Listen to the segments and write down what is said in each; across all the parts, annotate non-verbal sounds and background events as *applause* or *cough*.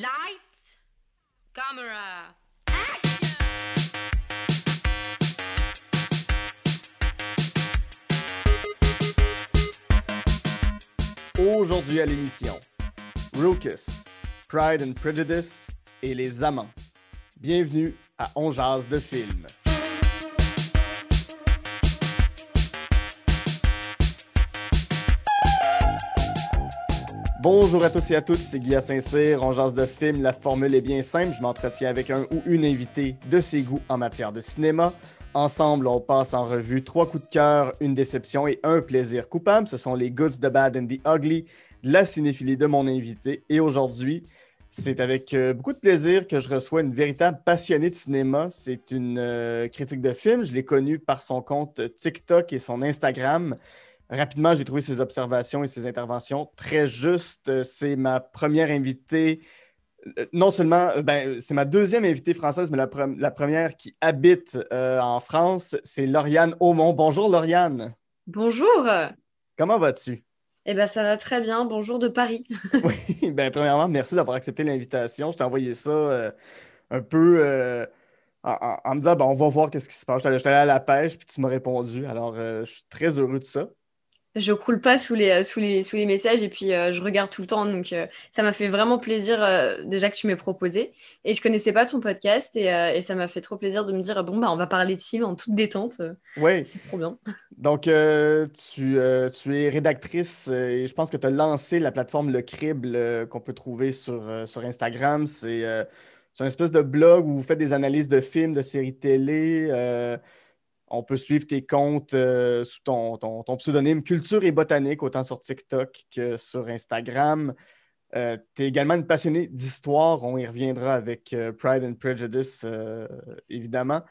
Lights, camera, Aujourd'hui à l'émission, Rucus, Pride and Prejudice et les amants. Bienvenue à On Jase de film. Bonjour à tous et à toutes, c'est Guy Saint-Cyr, on jase de film, la formule est bien simple, je m'entretiens avec un ou une invitée de ses goûts en matière de cinéma. Ensemble, on passe en revue trois coups de cœur, une déception et un plaisir coupable. Ce sont les goods, the bad and the ugly la cinéphilie de mon invité. Et aujourd'hui, c'est avec euh, beaucoup de plaisir que je reçois une véritable passionnée de cinéma. C'est une euh, critique de film. Je l'ai connue par son compte TikTok et son Instagram. Rapidement, j'ai trouvé ses observations et ses interventions très justes. C'est ma première invitée, euh, non seulement, euh, ben, c'est ma deuxième invitée française, mais la, pre- la première qui habite euh, en France, c'est Lauriane Aumont. Bonjour Lauriane, Bonjour. comment vas-tu? Eh ben ça va très bien. Bonjour de Paris. *laughs* *laughs* Oui, ben, premièrement, merci d'avoir accepté l'invitation. Je t'ai envoyé ça euh, un peu euh, en, me disant, ben, on va voir qu'est-ce qui se passe. J'étais allé à la pêche, puis tu m'as répondu. Alors, euh, je suis très heureux de ça. Je croule pas sous les, sous les, sous les messages et puis euh, je regarde tout le temps. Donc euh, ça m'a fait vraiment plaisir euh, déjà que tu m'aies proposé. Et je connaissais pas ton podcast et, euh, et ça m'a fait trop plaisir de me dire bon bah on va parler de films en toute détente. Euh, Oui, *laughs* C'est trop bien. Donc, euh, tu, euh, tu es rédactrice euh, et je pense que tu as lancé la plateforme Le Crible euh, qu'on peut trouver sur, euh, sur Instagram. C'est euh, une espèce de blog où vous faites des analyses de films, de séries télé. Euh, on peut suivre tes comptes euh, sous ton, ton- ton pseudonyme Culture et Botanique, autant sur TikTok que sur Instagram. tu es également une passionnée d'histoire. On y reviendra avec euh, Pride and Prejudice, euh, évidemment.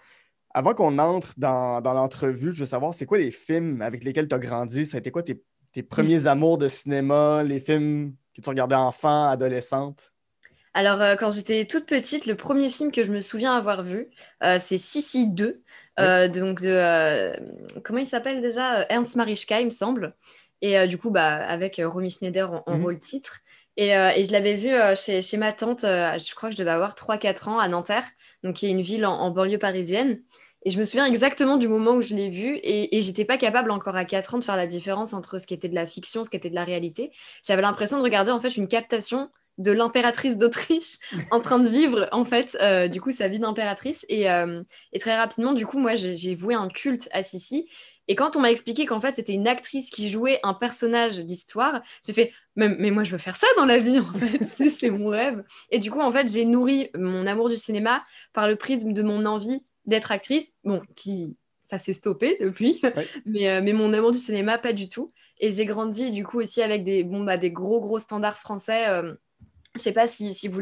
Avant qu'on entre dans, dans l'entrevue, je veux savoir, c'est quoi les films avec lesquels tu as grandi? Ça a été quoi tes, tes premiers amours de cinéma, les films que tu regardais enfant, adolescente? Alors euh, quand j'étais toute petite, le premier film que je me souviens avoir vu, euh, c'est Sissi 2. Euh, donc de euh, comment il s'appelle déjà? Euh, Ernst Marischka, il me semble. Et du coup, bah, avec Romy Schneider en, en Mhm. rôle titre. Et, euh, et je l'avais vu euh, chez, chez ma tante, euh, je crois que je devais avoir 3-4 ans à Nanterre, donc qui est une ville en, en banlieue parisienne. Et je me souviens exactement du moment où je l'ai vu et, et j'étais pas capable encore à 4 ans de faire la différence entre ce qui était de la fiction, ce qui était de la réalité. J'avais l'impression de regarder en fait une captation de l'impératrice d'Autriche *laughs* en train de vivre en fait euh, du coup sa vie d'impératrice. Et, euh, et très rapidement du coup moi j'ai voué un culte à Sissi. Et quand on m'a expliqué qu'en fait c'était une actrice qui jouait un personnage d'histoire j'ai fait mais, mais moi je veux faire ça dans la vie en fait. *laughs* C'est- mon rêve. Et du coup en fait j'ai nourri mon amour du cinéma par le prisme de mon envie d'être actrice. Bon qui ça s'est stoppé depuis. Ouais. *laughs* mais, euh, mais mon amour du cinéma pas du tout. Et j'ai grandi du coup aussi avec des, bon, bah, des gros gros standards français je sais pas si, si vous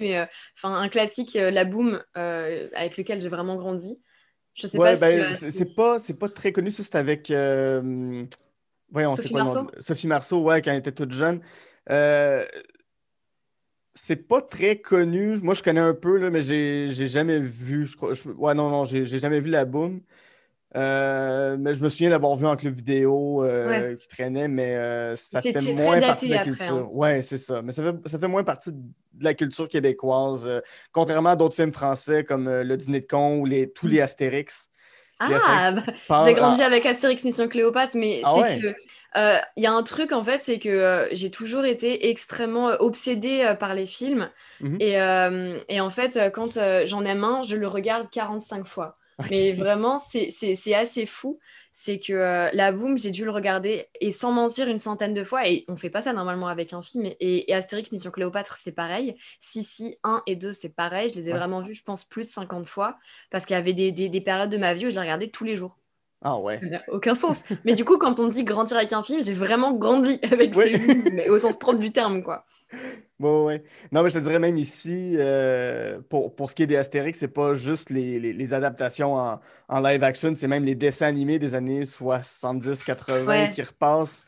mais euh, enfin un classique euh, La Boom euh, avec lequel j'ai vraiment grandi. Je sais Ouais, pas si, ben, c'est si- c'est pas, c'est pas très connu, ça, c'est avec. voyons, Sophie quoi Marceau? Sophie Marceau, ouais, quand elle était toute jeune. Euh, c'est pas très connu. Moi, je connais un peu, là, mais j'ai jamais vu. Je crois, je- ouais, non, non, j'ai j'ai jamais vu la boom. Euh, mais je me souviens d'avoir vu en club vidéo euh, qui traînait, mais euh, ça fait moins partie de la après, culture. hein. Ouais, c'est ça. Mais ça fait, ça fait moins partie de la culture québécoise, contrairement à d'autres films français comme Le Dîner de con ou les, tous les Astérix. Les Ah, Astérix bah, j'ai grandi avec Astérix Mission Cléopâtre, mais Ah c'est ouais? que euh, il y a un truc en fait, c'est que euh, j'ai toujours été extrêmement obsédée euh, par les films Mhm. et, et en fait quand j'en aime un, je le regarde 45 fois. Mais vraiment, c'est assez fou. C'est que euh, La Boom, j'ai dû le regarder et sans mentir une centaine de fois. Et on fait pas ça normalement avec un film. Et, et Astérix Mission Cléopâtre, c'est pareil. Sissi 1 et 2, c'est pareil. Je les ai Ouais. vraiment vus, je pense, plus de 50 fois. Parce qu'il y avait des, des- des périodes de ma vie où je les regardais tous les jours. Ah ouais. Ça n'a aucun sens. Mais du coup, quand on dit grandir avec un film, j'ai vraiment grandi *laughs* avec Oui. ces films, mais au sens propre du terme, quoi. *laughs* Ouais, ouais. Non, mais je te dirais même ici, euh, pour, pour ce qui est des Astérix, c'est pas juste les, les- les adaptations en, en live action, c'est même les dessins animés des années 70-80 Ouais. qui repassent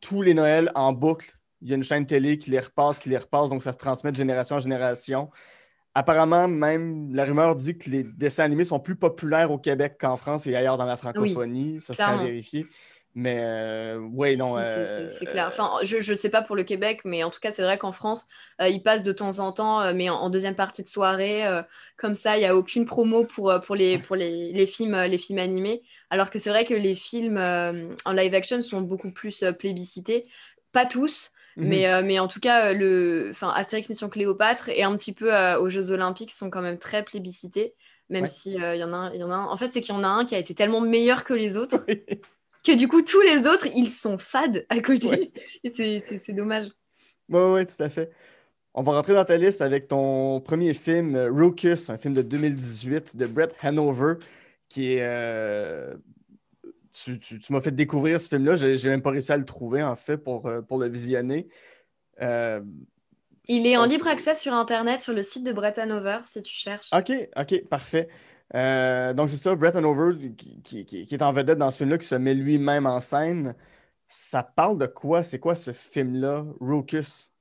tous les Noëls en boucle. Il y a une chaîne télé qui les repasse, qui les repasse, donc ça se transmet de génération en génération. Apparemment, même la rumeur dit que les dessins animés sont plus populaires au Québec qu'en France et ailleurs dans la francophonie. ça sera vérifier. Mais euh, oui, non. c'est clair. Enfin, je ne sais pas pour le Québec, mais en tout cas, c'est vrai qu'en France, il passe de temps en temps, mais en, deuxième partie de soirée, comme ça, il n'y a aucune promo pour, pour, les, pour les, les, films, les films animés. Alors que c'est vrai que les films en live action sont beaucoup plus plébiscités. Pas tous, Mhm. Mais, euh, mais en tout cas, euh, le, Astérix Mission Cléopâtre et un petit peu euh, aux Jeux Olympiques sont quand même très plébiscités, même s'il y, en a, y en a un. En fait, c'est qu'il y en a un qui a été tellement meilleur que les autres *laughs* que du coup, tous les autres, ils sont fades à côté. *laughs* c'est dommage. Oui, oui, tout à fait. On va rentrer dans ta liste avec ton premier film, Rookus, un film de 2018 de Brett Hanover, qui est tu, m'as fait découvrir ce film-là. J'ai même pas réussi à le trouver, en fait, pour, euh, pour le visionner. Euh, il est en libre accès sur Internet, sur le site de Brett Hanover, si tu cherches. OK, OK, parfait. Euh, donc, c'est ça, Brett Hanover, qui, est en vedette dans ce film-là, qui se met lui-même en scène. Ça parle de quoi? C'est quoi ce film-là, Rookus?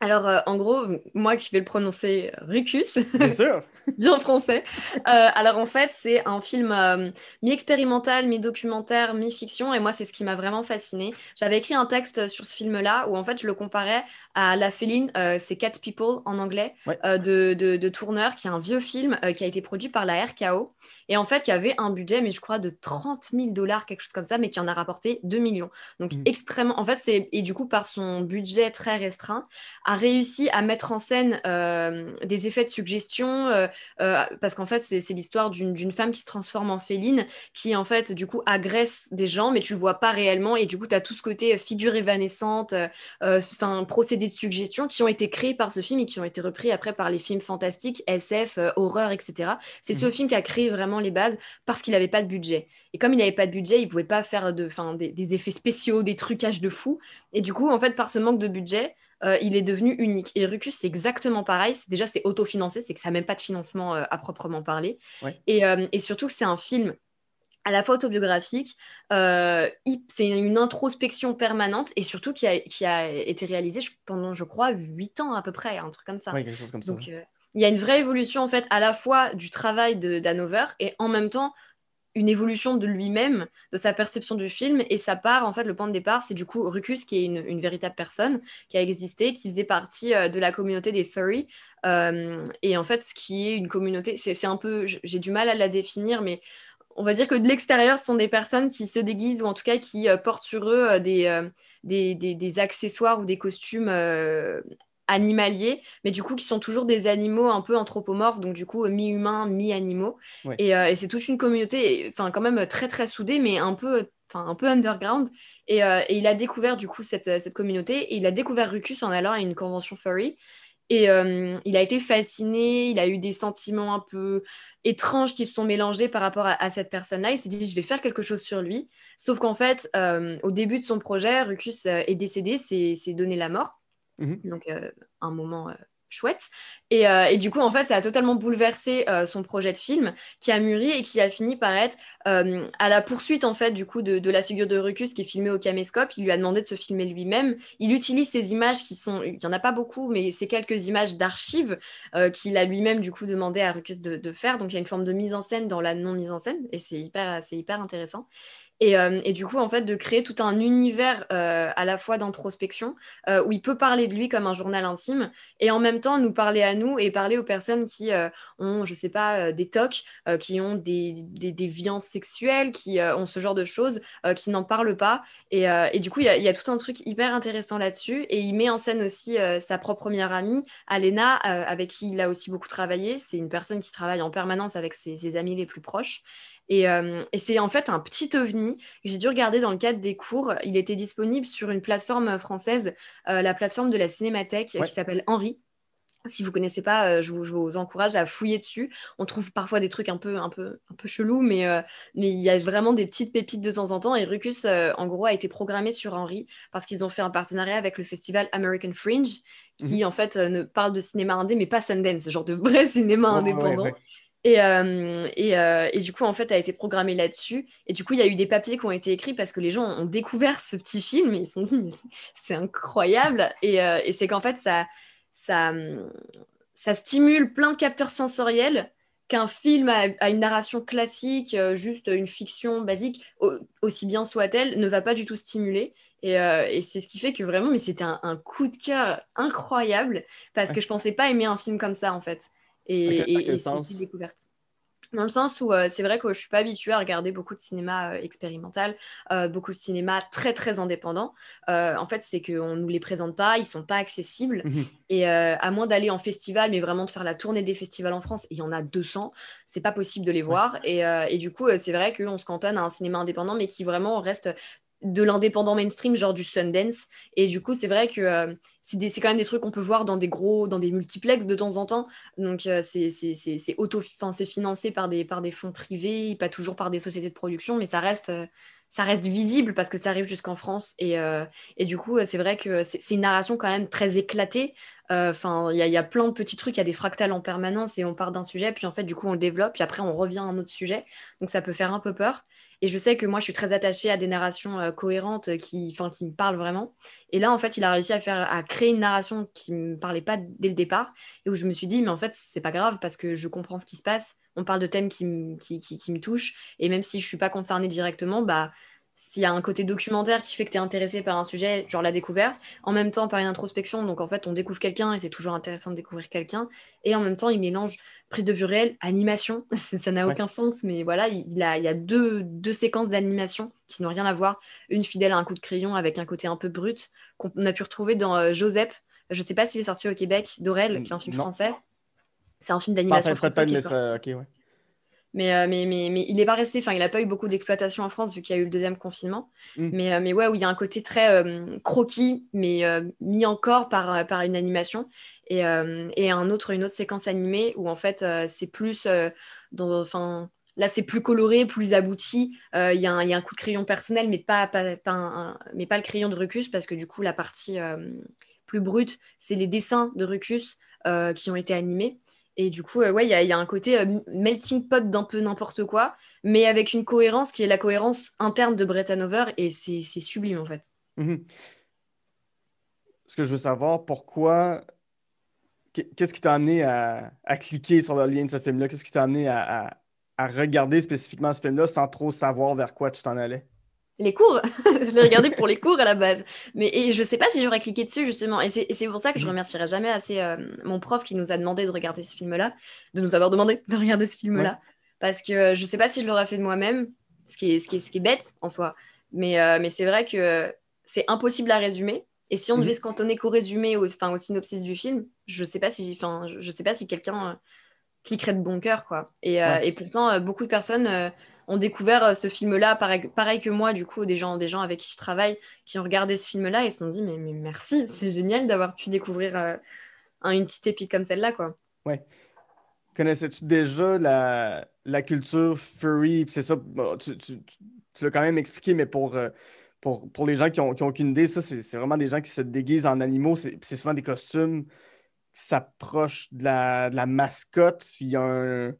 Alors, euh, en gros, moi qui vais le prononcer euh, Rucus, bien *laughs* sûr, bien français. Euh, alors, en fait, c'est un film mi-expérimental, mi-documentaire, mi-fiction, et moi, c'est ce qui m'a vraiment fasciné. J'avais écrit un texte sur ce film-là où, en fait, je le comparais à La Féline, c'est Cat People en anglais, de, de, de, Tourneur, qui est un vieux film qui a été produit par la RKO, et en fait, qui avait un budget, mais je crois, de 30 000 dollars, quelque chose comme ça, mais qui en a rapporté 2 millions. Donc, mmh. extrêmement. En fait, c'est. Et du coup, par son budget très restreint, a réussi à mettre en scène euh, des effets de suggestion, euh, euh, parce qu'en fait, c'est l'histoire d'une femme qui se transforme en féline, qui en fait, du coup, agresse des gens, mais tu le vois pas réellement, et du coup, tu as tout ce côté figure évanescente, enfin, procédé de suggestion qui ont été créés par ce film et qui ont été repris après par les films fantastiques, SF, horreur, etc. C'est ce mmh. film qui a créé vraiment les bases parce qu'il n'avait pas de budget. Et comme il n'avait pas de budget, il pouvait pas faire de, des, des effets spéciaux, des trucages de fou. Et du coup, en fait, par ce manque de budget, euh, il est devenu unique. Et Rucus, c'est exactement pareil. Déjà, c'est autofinancé, c'est que ça n'a même pas de financement euh, à proprement parler. Et, euh, et, surtout c'est un film à la fois autobiographique, c'est une introspection permanente et surtout qui a, qui a été réalisé pendant, je crois, huit ans à peu près, un truc comme ça. quelque chose comme ça. Donc, il y a une vraie évolution en fait à la fois du travail d'Hanover et en même temps une évolution de lui-même, de sa perception du film, et ça part, en fait, le point de départ, c'est du coup Rucus, qui est une, véritable personne, qui a existé, qui faisait partie euh, de la communauté des furry, euh, et en fait, ce qui est une communauté, c'est un peu, j'ai du mal à la définir, mais on va dire que de l'extérieur, ce sont des personnes qui se déguisent, ou en tout cas qui euh, portent sur eux des, des, des, accessoires ou des costumes animaliers, mais du coup qui sont toujours des animaux un peu anthropomorphes, donc du coup mi-humains, mi-animaux. Euh, et, c'est toute une communauté, enfin quand même très très soudée, mais un peu, enfin un peu underground. Et, euh, il a découvert du coup cette, cette, communauté, et il a découvert Rucus en allant à une convention furry. Et euh, il a été fasciné, il a eu des sentiments un peu étranges qui se sont mélangés par rapport à, cette personne-là. Il s'est dit, je vais faire quelque chose sur lui. Sauf qu'en fait, au début de son projet, Rucus est décédé, s'est donné la mort. Mhm. Donc, euh, un moment euh, chouette. Euh, et, du coup, en fait, ça a totalement bouleversé son projet de film qui a mûri et qui a fini par être à la poursuite, en fait, du coup, de, la figure de Rucus qui est filmée au caméscope. Il lui a demandé de se filmer lui-même. Il utilise ces images qui sont, il n'y en a pas beaucoup, mais c'est quelques images d'archives qu'il a lui-même, du coup, demandé à Rucus de, de, faire. Donc, il y a une forme de mise en scène dans la non-mise en scène et c'est hyper, hyper intéressant. Euh, et, du coup, en fait, de créer tout un univers euh, à la fois d'introspection euh, où il peut parler de lui comme un journal intime et en même temps nous parler à nous et parler aux personnes qui ont, je sais pas, des tocs, qui ont des, des déviances sexuelles, qui ont ce genre de choses, qui n'en parlent pas. Et, du coup, il y, a tout un truc hyper intéressant là-dessus. Et il met en scène aussi sa propre première amie, Alena, avec qui il a aussi beaucoup travaillé. C'est une personne qui travaille en permanence avec ses amis les plus proches. Euh, et, c'est en fait un petit ovni que j'ai dû regarder dans le cadre des cours. Il était disponible sur une plateforme française, euh, la plateforme de la Cinémathèque, qui s'appelle Henri. Si vous connaissez pas, euh, je, vous, encourage à fouiller dessus. On trouve parfois des trucs un peu, un peu, un peu chelous, mais, mais il y a vraiment des petites pépites de temps en temps. Et Rucus, en gros, a été programmé sur Henri parce qu'ils ont fait un partenariat avec le festival American Fringe, qui mhm. en fait ne parle de cinéma indé, mais pas Sundance, genre de vrai cinéma indépendant. Et, euh, euh, et, du coup, en fait, a été programmé là-dessus. Et du coup, il y a eu des papiers qui ont été écrits parce que les gens ont découvert ce petit film et ils se sont dit, mais c'est incroyable. Et, euh, et c'est qu'en fait, ça, ça, ça stimule plein de capteurs sensoriels qu'un film a, une narration classique, juste une fiction basique, aussi bien soit-elle, ne va pas du tout stimuler. Et, c'est ce qui fait que vraiment, mais c'était un, coup de cœur incroyable parce que je pensais pas aimer un film comme ça en fait. Et, et, et c'est une découverte. Dans le sens où euh, c'est vrai que je suis pas habituée à regarder beaucoup de cinéma euh, expérimental, euh, beaucoup de cinéma très très indépendant. en fait, c'est qu'on ne nous les présente pas, ils sont pas accessibles. Mhm. Et à moins d'aller en festival, mais vraiment de faire la tournée des festivals en France, il y en a 200, c'est pas possible de les voir. Et, et, du coup, c'est vrai qu'on se cantonne à un cinéma indépendant, mais qui vraiment reste de l'indépendant mainstream, genre du Sundance. Et du coup, c'est vrai que euh, c'est quand même des trucs qu'on peut voir dans des gros, dans des multiplex de temps en temps. Donc, euh, c'est financé par des, par des fonds privés, pas toujours par des sociétés de production, mais ça reste, euh, ça reste visible parce que ça arrive jusqu'en France. Et, et, du coup, c'est vrai que c'est une narration quand même très éclatée. Enfin, il y, y, a plein de petits trucs, il y a des fractales en permanence et on part d'un sujet, puis en fait, du coup, on le développe, puis après, on revient à un autre sujet. Donc, ça peut faire un peu peur. Et je sais que moi, je suis très attachée à des narrations euh, cohérentes qui, qui me parlent vraiment. Et là, en fait, il a réussi à, faire, à créer une narration qui ne me parlait pas dès le départ et où je me suis dit, mais en fait, c'est pas grave parce que je comprends ce qui se passe. On parle de thèmes qui, qui, qui, me touchent. Et même si je suis pas concernée directement, bah, s'il y a un côté documentaire qui fait que tu es intéressé par un sujet, genre la découverte, en même temps par une introspection, donc en fait on découvre quelqu'un et c'est toujours intéressant de découvrir quelqu'un, et en même temps il mélange prise de vue réelle, animation, *laughs* ça n'a aucun sens, mais voilà, il, a, il y a deux, deux séquences d'animation qui n'ont rien à voir, une fidèle à un coup de crayon avec un côté un peu brut, qu'on a pu retrouver dans euh, Joseph, je sais pas s'il est sorti au Québec, Dorel, qui est un film français, c'est un film d'animation français qui est sorti. Euh, mais, mais, mais, il n'est pas resté, enfin, il n'a pas eu beaucoup d'exploitation en France vu qu'il y a eu le deuxième confinement. Mm. Mais, euh, mais ouais, où il y a un côté très euh, croquis, mais mis encore par, par une animation. Et, et un autre, une autre séquence animée où en fait, c'est plus. dans, enfin, là, c'est plus coloré, plus abouti. Il y, y, a un coup de crayon personnel, mais pas, pas, pas mais pas le crayon de Rucus, parce que du coup, la partie plus brute, c'est les dessins de Rucus qui ont été animés. Et du coup, euh, ouais, il y, a un côté euh, melting pot d'un peu n'importe quoi, mais avec une cohérence qui est la cohérence interne de Brett Hanover, et c'est sublime en fait. Mhm. Ce que je veux savoir, pourquoi. Qu'est-ce qui t'a amené à, cliquer sur le lien de ce film-là? Qu'est-ce qui t'a amené à, regarder spécifiquement ce film-là sans trop savoir vers quoi tu t'en allais? Les cours. *laughs* je l'ai regardé pour les cours à la base. Mais et je sais pas si j'aurais cliqué dessus justement. Et c'est pour ça que je mhm. remercierai jamais assez euh, mon prof qui nous a demandé de regarder ce film-là, de nous avoir demandé de regarder ce film-là. Parce que euh, je sais pas si je l'aurais fait de moi-même, ce, qui est, ce, qui est, ce qui est bête en soi. Mais, euh, mais c'est vrai que c'est impossible à résumer. Et si on mhm. devait se cantonner qu'au résumé, au, au synopsis du film, je sais pas si, je sais pas si quelqu'un cliquerait de bon cœur. quoi. Et, et pourtant, beaucoup de personnes ont découvert euh, ce film-là, pareil, pareil, que moi, du coup, des gens, des gens avec qui je travaille, qui ont regardé ce film-là et se sont dit, mais, mais merci, c'est génial d'avoir pu découvrir euh, une petite épite comme celle-là, quoi. Ouais. Connaissais-tu déjà la, la culture furry? C'est ça, tu, tu, tu l'as quand même expliqué, mais pour, euh, pour, pour les gens qui n'ont qui ont aucune idée, ça, c'est vraiment des gens qui se déguisent en animaux. C'est souvent des costumes qui s'approchent de la, de la mascotte. Il y a un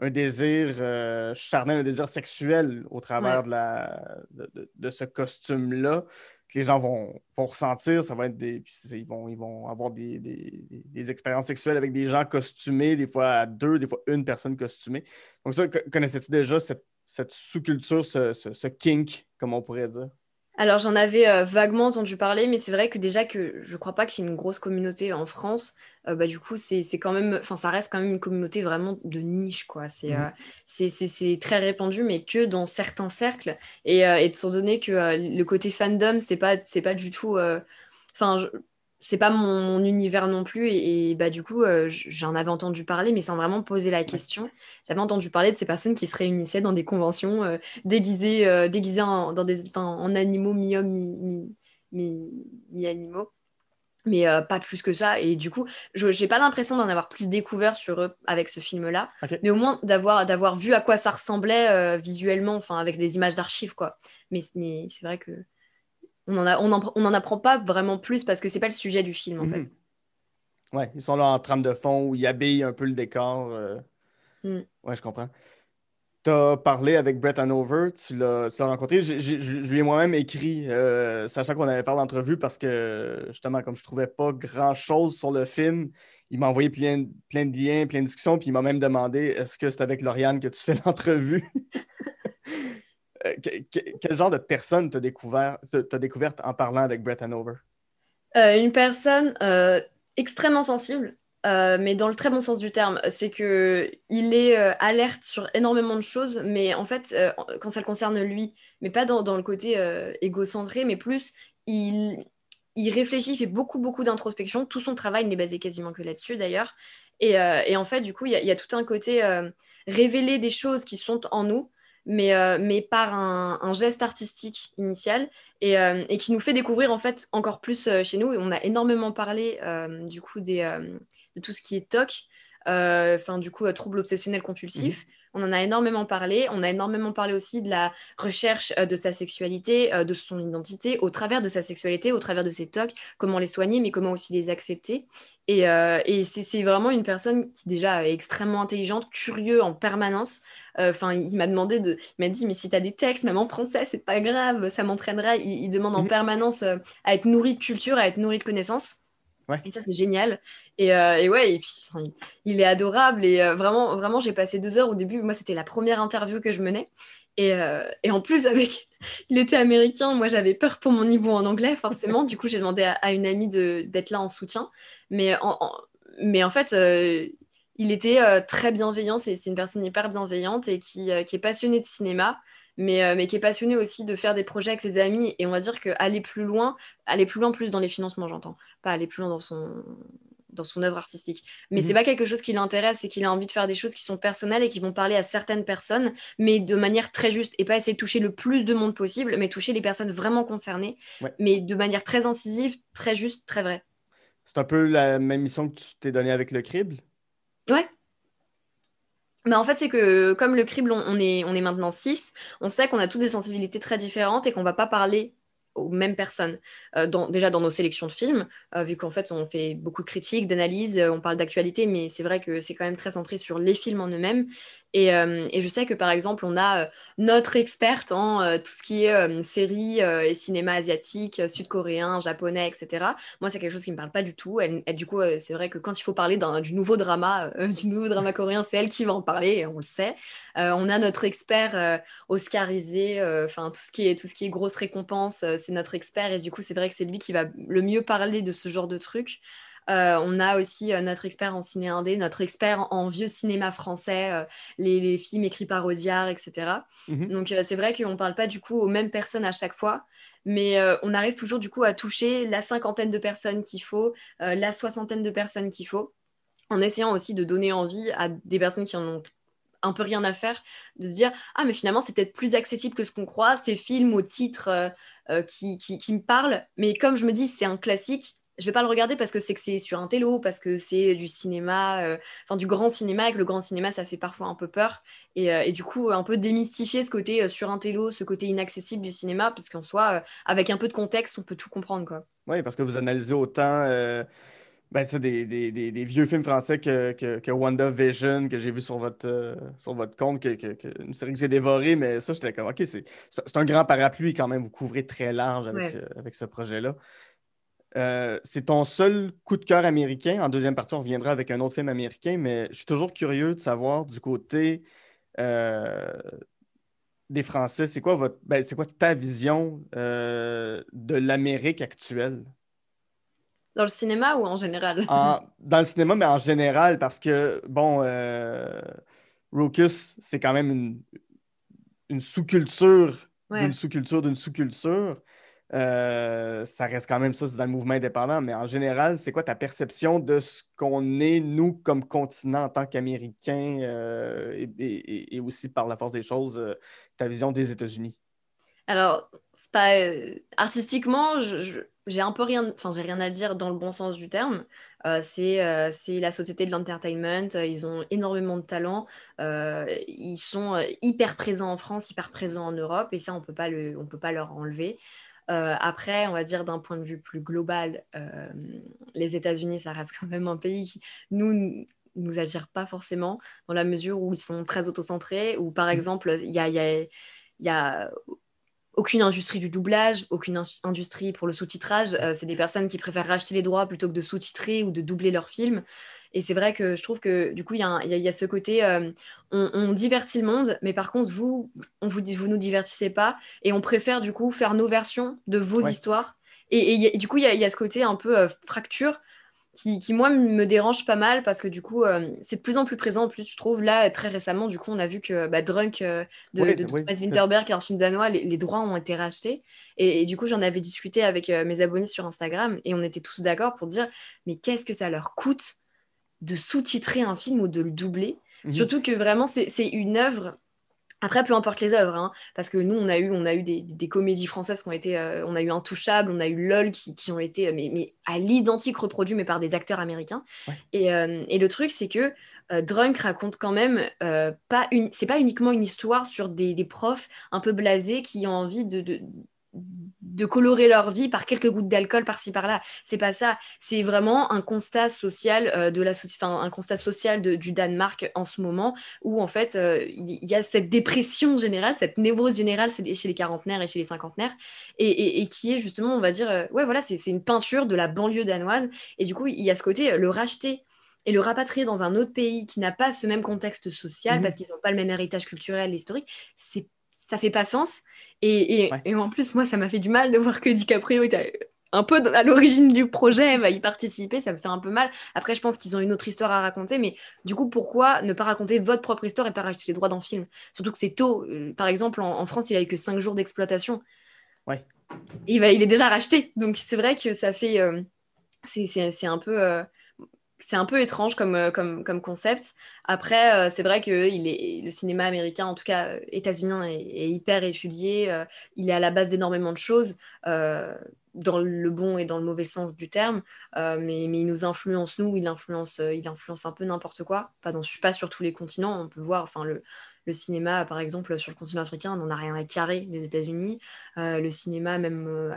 un désir euh, charnel, un désir sexuel au travers de, la, de, ce costume-là que les gens vont, vont, ressentir. Ça va être des. Ils vont, ils vont avoir des, des, expériences sexuelles avec des gens costumés, des fois deux, des fois une personne costumée. Donc, ça, connaissais-tu déjà cette, cette sous-culture, ce, ce, kink, comme on pourrait dire? Alors j'en avais euh, vaguement entendu parler, mais c'est vrai que déjà que je crois pas qu'il y ait une grosse communauté en France. Euh, bah, du coup c'est quand même, enfin ça reste quand même une communauté vraiment de niche quoi. C'est mmh. euh, très répandu, mais que dans certains cercles. Et, et étant donné que le côté fandom c'est pas c'est pas du tout, enfin c'est pas mon, univers non plus. Et, bah, du coup, euh, j'en avais entendu parler, mais sans vraiment poser la question. J'avais entendu parler de ces personnes qui se réunissaient dans des conventions euh, déguisées, euh, déguisées en, dans des, en animaux mi-hommes, mi-animaux. mais pas plus que ça. Et du coup, je n'ai pas l'impression d'en avoir plus découvert sur eux avec ce film-là. Mais au moins d'avoir vu à quoi ça ressemblait visuellement, enfin avec des images d'archives. quoi. mais c'est vrai que on en, on, en, apprend pas vraiment plus parce que c'est pas le sujet du film en mhm. fait. Ouais, ils sont là en trame de fond où ils habillent un peu le décor. Euh. Mm. Ouais, je comprends. Tu as parlé avec Brett Hanover, tu l'as rencontré. Je, lui ai moi-même écrit, euh, sachant qu'on avait parlé d'entrevue, parce que justement, comme je trouvais pas grand-chose sur le film, il m'a envoyé plein, plein de liens, plein de discussions, puis il m'a même demandé est-ce que c'est avec Lauriane que tu fais *laughs* l'entrevue? Euh, Quel genre de personne t'as découvert, découverte en parlant avec Brett Hanover? Euh, Une personne extrêmement sensible, euh, mais dans le très bon sens du terme, c'est que il est euh, alerte sur énormément de choses, mais en fait, euh, quand ça le concerne lui, mais pas dans, le côté égocentré, mais plus il, il réfléchit, il fait beaucoup, beaucoup d'introspection. Tout son travail n'est basé quasiment que là-dessus, d'ailleurs. Et, en fait, du coup, il y, a tout un côté révéler des choses qui sont en nous, mais, mais par un, geste artistique initial et, et, qui nous fait découvrir en fait encore plus chez nous. Et on a énormément parlé du coup de tout ce qui est TOC, euh, enfin du coup, trouble obsessionnel compulsif. Mhm. On en a énormément parlé. On a énormément parlé aussi de la recherche euh, de sa sexualité, euh, de son identité, au travers de sa sexualité, au travers de ses TOC, comment les soigner, mais comment aussi les accepter. Et, et c'est vraiment une personne qui déjà est extrêmement intelligente, curieux en permanence. Enfin, il m'a demandé de, il m'a dit mais si tu as des textes, même en français, c'est pas grave, ça m'entraînera. Il, demande en mhm. permanence à être nourri de culture, à être nourri de connaissances. Et ça, c'est génial. Et, euh, et, ouais, et puis il est adorable. Et euh, vraiment, vraiment j'ai passé deux heures au début. Moi, c'était la première interview que je menais. Et, euh, et, en plus, avec, *laughs* il était américain. Moi, j'avais peur pour mon niveau en anglais, forcément. du coup, j'ai demandé à, une amie d'être là en soutien. Mais en, mais en fait, il était très bienveillant. C'est une personne hyper bienveillante et qui, qui est passionnée de cinéma. Euh, mais, qui est passionné aussi de faire des projets avec ses amis. Et on va dire qu'aller plus loin, aller plus loin plus dans les financements, j'entends, pas aller plus loin dans son dans son œuvre artistique. Mais ce c'est pas quelque chose qui l'intéresse, c'est qu'il a envie de faire des choses qui sont personnelles et qui vont parler à certaines personnes, mais de manière très juste et pas essayer de toucher le plus de monde possible, mais toucher les personnes vraiment concernées, mais de manière très incisive, très juste, très vraie. C'est un peu la même mission que tu t'es donnée avec le crible? Ouais, en fait, c'est que comme le crible, on, est, maintenant 6, on sait qu'on a tous des sensibilités très différentes et qu'on va pas parler aux mêmes personnes. Euh, déjà dans nos sélections de films, euh, vu qu'en fait on fait beaucoup de critiques, d'analyses, euh, on parle d'actualité, mais c'est vrai que c'est quand même très centré sur les films en eux-mêmes. Et, et, je sais que par exemple, on a notre experte en tout ce qui est séries et cinéma asiatique, sud-coréen, japonais, etc. Moi, c'est quelque chose qui ne me parle pas du tout. Du coup, c'est vrai que quand il faut parler du nouveau drama, *laughs* du nouveau drama coréen, c'est elle qui va en parler, on le sait. on a notre expert oscarisé, enfin tout ce qui est tout ce qui est grosse récompense, c'est notre expert et du coup, c'est vrai que c'est lui qui va le mieux parler de ce genre de trucs. Euh, on a aussi euh, notre expert en ciné indé, notre expert en, vieux cinéma français, euh, les, films écrits par Audiard, etc. Mhm. Donc c'est vrai qu'on ne parle pas du coup aux mêmes personnes à chaque fois, mais on arrive toujours du coup à toucher la cinquantaine de personnes qu'il faut, la soixantaine de personnes qu'il faut, en essayant aussi de donner envie à des personnes qui en ont un peu rien à faire, de se dire ah mais finalement c'est peut-être plus accessible que ce qu'on croit, ces films au titre euh, qui, qui, me parle. Mais comme je me dis, c'est un classique, je vais pas le regarder parce que c'est que c'est sur un télo, parce que c'est du cinéma, euh, enfin du grand cinéma, et que le grand cinéma, ça fait parfois un peu peur. Et, euh, et du coup, un peu démystifier ce côté sur un télo, ce côté inaccessible du cinéma, parce qu'en soi, avec un peu de contexte, on peut tout comprendre. Quoi. Oui, parce que vous analysez autant ben, c'est des, des, des, vieux films français que, que, que WandaVision, que j'ai vu sur votre, euh, sur votre compte, que, que, une série que j'ai dévorée, mais ça, j'étais comme, OK, c'est un grand parapluie quand même, vous couvrez très large avec, avec ce projet-là. Euh, c'est ton seul coup de cœur américain. En deuxième partie, on reviendra avec un autre film américain, mais je suis toujours curieux de savoir du côté euh, des Français, c'est quoi, votre, ben, quoi ta vision de l'Amérique actuelle? Dans le cinéma ou en général? *laughs* dans le cinéma, mais en général, parce que, bon, euh, c'est quand même une, une sous-culture d'une sous-culture d'une sous-culture. Euh, ça reste quand même ça, c'est dans le mouvement indépendant, mais en général, c'est quoi ta perception de ce qu'on est, nous, comme continent en tant qu'Américains euh, et, aussi par la force des choses, euh, ta vision des États-Unis? Alors, pas, artistiquement, j'ai un peu rien, enfin j'ai rien à dire dans le bon sens du terme. C'est la société de l'entertainment. Ils ont énormément de talent. Ils sont hyper présents en France, hyper présents en Europe, et ça on on peut pas leur enlever. Après, on va dire d'un point de vue plus global, les États-Unis, ça reste quand même un pays qui nous nous attirent pas forcément, dans la mesure où ils sont très autocentrés, ou par Mhm. exemple, il y a, il y a- il y a aucune industrie du doublage, aucune industrie pour le sous-titrage. Euh, c'est des personnes qui préfèrent racheter les droits plutôt que de sous-titrer ou de doubler leurs films. Et c'est vrai que je trouve que du coup, il y, a y y ce côté, euh, on, on divertit le monde, mais par contre, vous, on vous, vous nous divertissez pas, et on préfère du coup faire nos versions de vos Ouais. histoires. Et, du coup, il y, a- il y a ce côté un peu euh, fracture qui, qui, moi, me dérange pas mal parce que du coup, euh, c'est de plus en plus présent. En plus, je trouve, là, très récemment, du coup, on a vu que bah, Drunk euh, de, Oui, de oui. Thomas Winterberg, qui est un film danois, les, les droits ont été rachetés. Et, et du coup, j'en avais discuté avec euh, mes abonnés sur Instagram et on était tous d'accord pour dire mais qu'est-ce que ça leur coûte de sous-titrer un film ou de le doubler Mhm. Surtout que vraiment, c'est une œuvre. Après, peu importe les œuvres, hein, parce que nous, on a eu, on a eu des, des comédies françaises qui ont été, euh, on a eu Intouchable, on a eu LOL qui, qui ont été, euh, mais, mais à l'identique reproduits, mais par des acteurs américains. Ouais. Et, euh, et le truc, c'est que euh, Drunk raconte quand même pas une, c'est pas uniquement une histoire sur des, des profs un peu blasés qui ont envie de, de de colorer leur vie par quelques gouttes d'alcool par-ci par-là. C'est pas ça. C'est vraiment un constat social euh, de la enfin, un constat social de- du Danemark en ce moment où en fait euh, il y, a cette dépression générale, cette névrose générale chez les quarantenaires et chez les cinquantenaires et, et- et qui est justement on va dire euh, ouais voilà c'est une peinture de la banlieue danoise et du coup il y a ce côté le racheter et le rapatrier dans un autre pays qui n'a pas ce même contexte social Mhm. parce qu'ils n'ont pas le même héritage culturel et historique, c'est ça fait pas sens. Et, et- Ouais. et en plus, moi, ça m'a fait du mal de voir que DiCaprio était un peu à l'origine du projet, va y participer, ça me fait un peu mal. Après, je pense qu'ils ont une autre histoire à raconter, mais du coup, pourquoi ne pas raconter votre propre histoire et pas racheter les droits d'un film? Surtout que c'est tôt. Euh, Par exemple, en, en France, il a eu que 5 jours d'exploitation. Ouais. Et il, est déjà racheté. Donc, c'est vrai que ça fait. euh, c'est un peu. euh, c'est un peu étrange comme, euh, concept. Après, euh, c'est vrai que le cinéma américain, en tout cas euh, états-unien, est, hyper étudié. il est à la base d'énormément de choses, dans le bon et dans le mauvais sens du terme. mais, il nous influence, nous, il influence, il influence un peu n'importe quoi. Pas, dans, pas sur tous les continents. On peut voir, enfin, le, cinéma, par exemple, sur le continent africain, n'en a rien à carrer des États-Unis. Le cinéma, même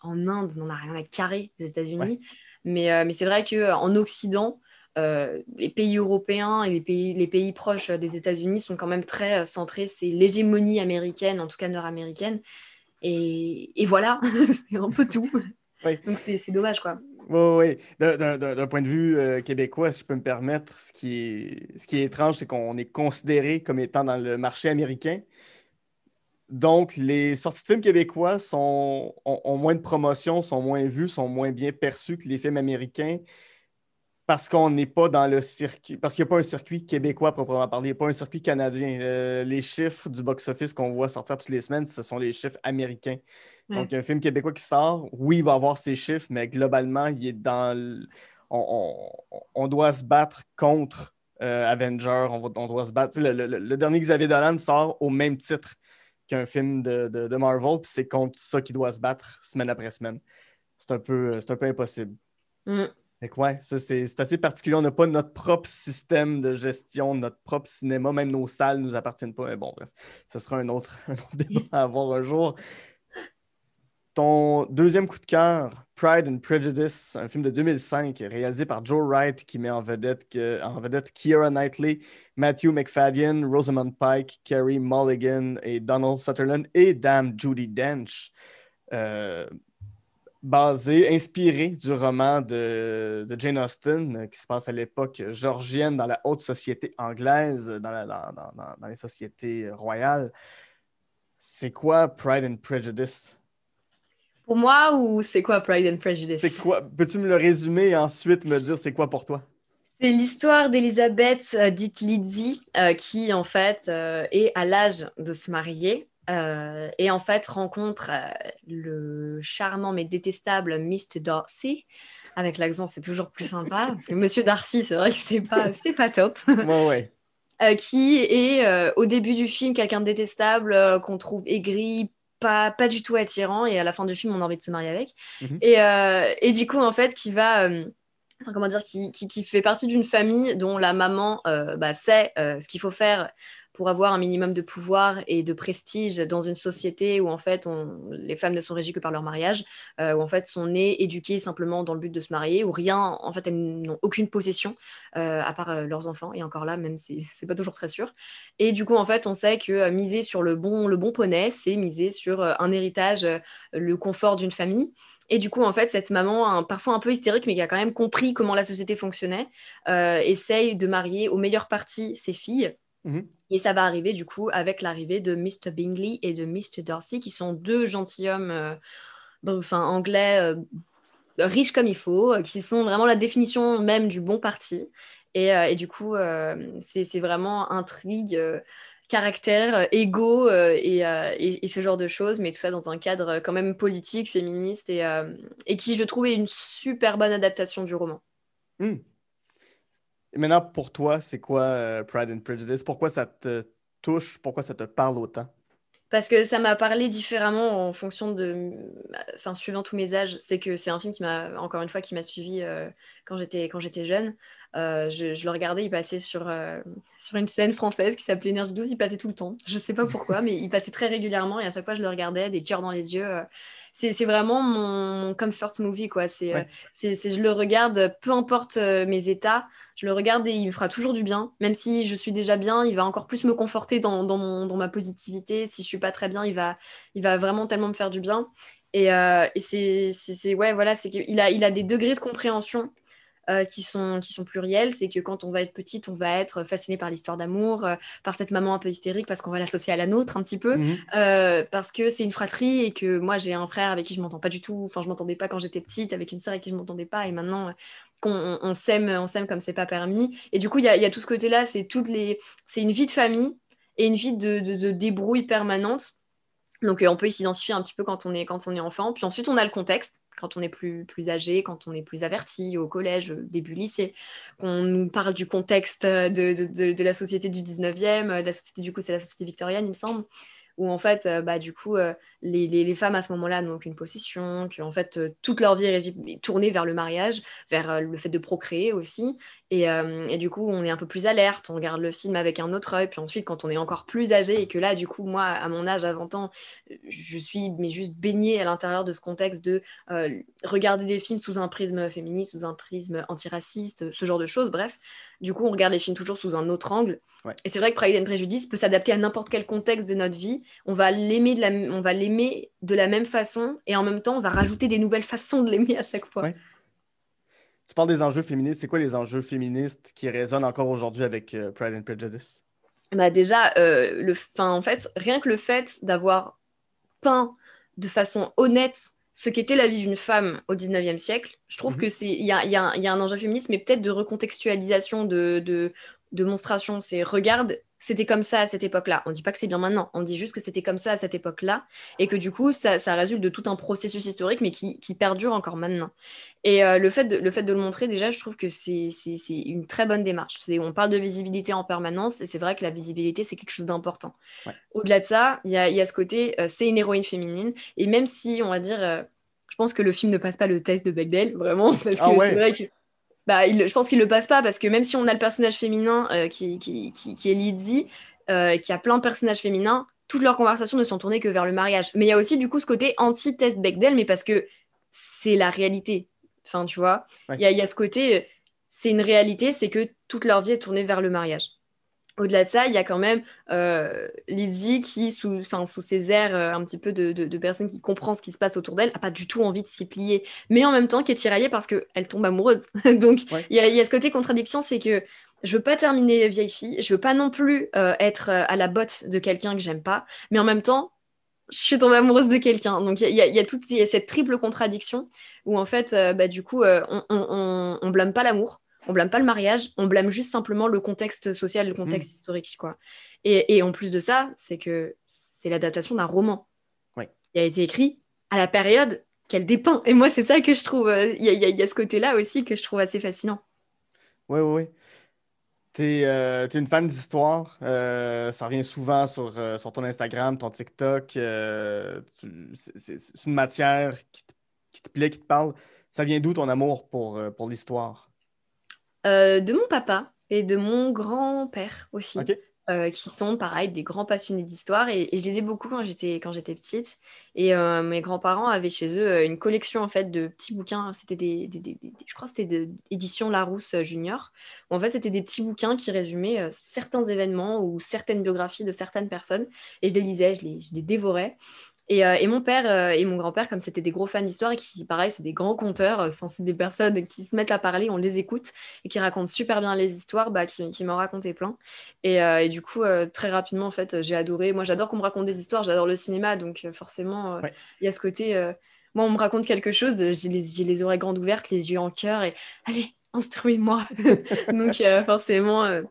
en Inde, n'en a rien à carrer des États-Unis. Mais, euh, mais c'est vrai qu'en Occident, euh, les pays européens et les pays, les pays proches des États-Unis sont quand même très euh, centrés. C'est l'hégémonie américaine, en tout cas nord-américaine. Et, et voilà, *laughs* c'est un peu tout. Oui. Donc c'est dommage, quoi. Oui, oui. D'un- point de vue euh, québécois, si je peux me permettre, ce qui est, ce qui est étrange, c'est qu'on est considéré comme étant dans le marché américain. Donc, les sorties de films québécois sont, ont, ont moins de promotion, sont moins vues, sont moins bien perçus que les films américains parce qu'on n'est pas dans le circuit, parce qu'il n'y a pas un circuit québécois proprement parler, il n'y a pas un circuit canadien. Euh, les chiffres du box-office qu'on voit sortir toutes les semaines, ce sont les chiffres américains. Ouais. Donc, un film québécois qui sort, oui, il va avoir ses chiffres, mais globalement, il est dans on, on- on doit se battre contre euh, Avenger, on, va- on doit se battre. Tu sais, Le, le- le dernier Xavier Dolan sort au même titre qu'un film de, de- de Marvel, puis c'est contre ça qu'il doit se battre semaine après semaine. C'est un peu, c'est un peu impossible. Mm. Fait que ouais, ça c'est c'est assez particulier. On n'a pas notre propre système de gestion, notre propre cinéma, même nos salles ne nous appartiennent pas. Mais bon, bref, ce sera un autre, *laughs* un autre débat à avoir un jour. Ton deuxième coup de cœur, Pride and Prejudice, un film de 2005 réalisé par Joe Wright qui met en vedette, que- Knightley, Matthew McFadden, Rosamund Pike, Carey Mulligan et Donald Sutherland et Dame Judy Dench. Euh, basé, inspiré du roman de, Jane Austen, euh, qui se passe à l'époque georgienne dans la haute société anglaise, dans, la- dans- dans- dans les sociétés royales. C'est quoi Pride and Prejudice? Pour moi, ou c'est quoi Pride and Prejudice? C'est quoi? Peux-tu me le résumer et ensuite me dire c'est quoi pour toi? C'est l'histoire d'Elisabeth, euh, dite Lizzie, euh, qui en fait euh, est à l'âge de se marier et en fait rencontre le charmant mais détestable Mr. Darcy. Avec l'accent, c'est toujours plus sympa. *laughs* Parce que Monsieur Darcy, c'est vrai que c'est pas, c'est pas top. Ouais, ouais. *laughs* Qui est au début du film quelqu'un de détestable qu'on trouve aigri, pas, pas du tout attirant, et à la fin du film, on a envie de se marier avec. Mhm. et, euh, et du coup, en fait, qui va. euh, comment dire, qui, qui, qui fait partie d'une famille dont la maman euh, bah, sait euh, ce qu'il faut faire pour avoir un minimum de pouvoir et de prestige dans une société où en fait les femmes ne sont régies que par leur mariage, où en fait sont nées éduquées simplement dans le but de se marier, où rien, en fait elles n'ont aucune possession à part leurs enfants, et encore là, même c'est pas toujours très sûr. Et du coup, en fait, on sait que miser sur le bon, le bon poney, c'est miser sur un héritage, le confort d'une famille. Et du coup, en fait, cette maman, parfois un peu hystérique, mais qui a quand même compris comment la société fonctionnait, euh, essaye de marier au meilleur parti ses filles. Mhm. Et ça va arriver du coup avec l'arrivée de Mr. Bingley et de Mr. Darcy, qui sont deux gentilshommes euh, enfin, anglais euh, riches comme il faut, qui sont vraiment la définition même du bon parti. Et, et du coup, c'est vraiment intrigue caractère, euh, euh, euh, et, ce genre de choses, mais tout ça dans un cadre quand même politique, féministe, et, et qui, je trouvais, une super bonne adaptation du roman. Hmm. Et maintenant, pour toi, c'est quoi Pride and Prejudice? Pourquoi ça te touche? Pourquoi ça te parle autant? Parce que ça m'a parlé différemment en fonction de... Enfin, suivant tous mes âges. C'est que c'est un film qui m'a, encore une fois, qui m'a suivi quand j'étais quand j'étais jeune. Euh, je, le regardais, il passait sur, euh, sur une chaîne française qui s'appelait Énergie 12, il passait tout le temps. Je sais pas pourquoi, *laughs* mais il passait très régulièrement et à chaque fois je le regardais, des cœurs dans les yeux. Euh. C'est vraiment mon, comfort movie, quoi. C'est, je le regarde, peu importe mes états, je le regarde et il me fera toujours du bien. Même si je suis déjà bien, il va encore plus me conforter dans, dans, mon, dans ma positivité. Si je suis pas très bien, il va, il va vraiment tellement me faire du bien. Et, et c'est, ouais, voilà, c'est qu'il a, il a des degrés de compréhension euh, qui, sont, qui sont pluriels. C'est que quand on va être petite, on va être fasciné par l'histoire d'amour, euh, par cette maman un peu hystérique parce qu'on va l'associer à la nôtre un petit peu, mhm. euh, parce que c'est une fratrie et que moi j'ai un frère avec qui je m'entends pas du tout. Enfin, je m'entendais pas quand j'étais petite, avec une sœur avec qui je m'entendais pas, et maintenant qu'on on, s'aime, on s'aime comme c'est pas permis. Et du coup, il y a, y a, tout ce côté-là. C'est toutes les, c'est une vie de famille et une vie de, de, de débrouille permanente. Donc on peut s'identifier un petit peu quand on est quand on est enfant. Puis ensuite on a le contexte quand on est plus, plus âgé, quand on est plus averti, au collège, début lycée, qu'on nous parle du contexte de, de, de, la société du 19e, la société du coup c'est la société victorienne il me semble, où en fait, euh, bah, du coup, euh, les, les, femmes à ce moment-là n'ont qu'une possession, que en fait, euh, toute leur vie est tournée vers le mariage, vers le fait de procréer aussi. Et, et, du coup, on est un peu plus alerte, on regarde le film avec un autre œil. Puis ensuite, quand on est encore plus âgé et que là, du coup, moi, à mon âge, à 20 ans, je suis mais juste baignée à l'intérieur de ce contexte de regarder des films sous un prisme féministe, sous un prisme antiraciste, ce genre de choses, bref. Du coup, on regarde les films toujours sous un autre angle. Et c'est vrai que Pride and Prejudice peut s'adapter à n'importe quel contexte de notre vie. On va l'aimer de, la... on va l'aimer de la même façon et en même temps, on va rajouter des nouvelles façons de l'aimer à chaque fois. Tu parles des enjeux féministes. C'est quoi les enjeux féministes qui résonnent encore aujourd'hui avec euh, Pride and Prejudice? Bah déjà, euh, le... en fait, rien que le fait d'avoir peint de façon honnête ce qu'était la vie d'une femme au 19e siècle. Je trouve mhm. que c'est il y a, y, a, y a, un enjeu féministe, mais peut-être de recontextualisation, de, de, de monstration. C'est regarde, c'était comme ça à cette époque-là. On ne dit pas que c'est bien maintenant, on dit juste que c'était comme ça à cette époque-là, et que du coup, ça, ça, résulte de tout un processus historique, mais qui, qui perdure encore maintenant. Et euh, le, fait de, le fait de le montrer, déjà, je trouve que c'est une très bonne démarche. On parle de visibilité en permanence, et c'est vrai que la visibilité, c'est quelque chose d'important. Au-delà de ça, il y a, y a, ce côté, euh, c'est une héroïne féminine, et même si, on va dire, euh, je pense que le film ne passe pas le test de Bechdel, vraiment, *laughs* parce que ah c'est vrai que bah, je pense qu'il le passe pas parce que même si on a le personnage féminin euh, qui, qui, qui, est Lizzie, euh, qui a plein de personnages féminins, toutes leurs conversations ne sont tournées que vers le mariage. Mais il y a aussi du coup ce côté anti-test Bechdel, mais parce que c'est la réalité. Enfin, tu vois, il y, a ce côté, euh, c'est une réalité, c'est que toute leur vie est tournée vers le mariage. Au-delà de ça, il y a quand même euh, Lizzie qui, sous, sous ses airs euh, un petit peu de, de, personne qui comprend ce qui se passe autour d'elle, n'a pas du tout envie de s'y plier, mais en même temps qui est tiraillée parce qu'elle tombe amoureuse. *laughs* Donc il y, a, y, a ce côté contradiction, c'est que je veux pas terminer vieille fille, je veux pas non plus euh, être à la botte de quelqu'un que j'aime pas, mais en même temps, je suis tombée amoureuse de quelqu'un. Donc il y, y, a toute cette triple contradiction où en fait, bah, du coup, on, on, on blâme pas l'amour on blâme pas le mariage, on blâme juste simplement le contexte social, le contexte mm. historique, quoi. Et, en plus de ça, c'est que c'est l'adaptation d'un roman qui a été écrit à la période qu'elle dépeint. Et moi, c'est ça que je trouve. Euh, il y, a ce côté-là aussi que je trouve assez fascinant. Oui, oui, oui. Tu es, euh, une fan d'histoire. Euh, ça revient souvent sur, sur, ton Instagram, ton TikTok. c'est une matière qui te, qui te, plaît, qui te parle. Ça vient d'où ton amour pour, pour l'histoire? Euh, de mon papa et de mon grand-père aussi. euh, qui sont pareil des grands passionnés d'histoire. Et, je les ai beaucoup quand j'étais quand j'étais petite. Et euh, mes grands-parents avaient chez eux une collection en fait de petits bouquins. C'était des, je crois que c'était d'édition Larousse Junior. En fait c'était des petits bouquins qui résumaient certains événements ou certaines biographies de certaines personnes. Et je les lisais je les, je les dévorais euh, et, mon père euh, et mon grand-père, comme c'était des gros fans d'histoire et qui, pareil, c'est des grands conteurs, euh, c'est des personnes qui se mettent à parler, on les écoute et qui racontent super bien les histoires, bah, qui, qui m'en racontaient plein. Et, du coup, très rapidement, en fait, j'ai adoré. Moi, j'adore qu'on me raconte des histoires, j'adore le cinéma, donc forcément, il y a ce côté. moi, on me raconte quelque chose, j'ai les, les, oreilles grandes ouvertes, les yeux en cœur, et allez, instruis-moi. *laughs* donc, forcément,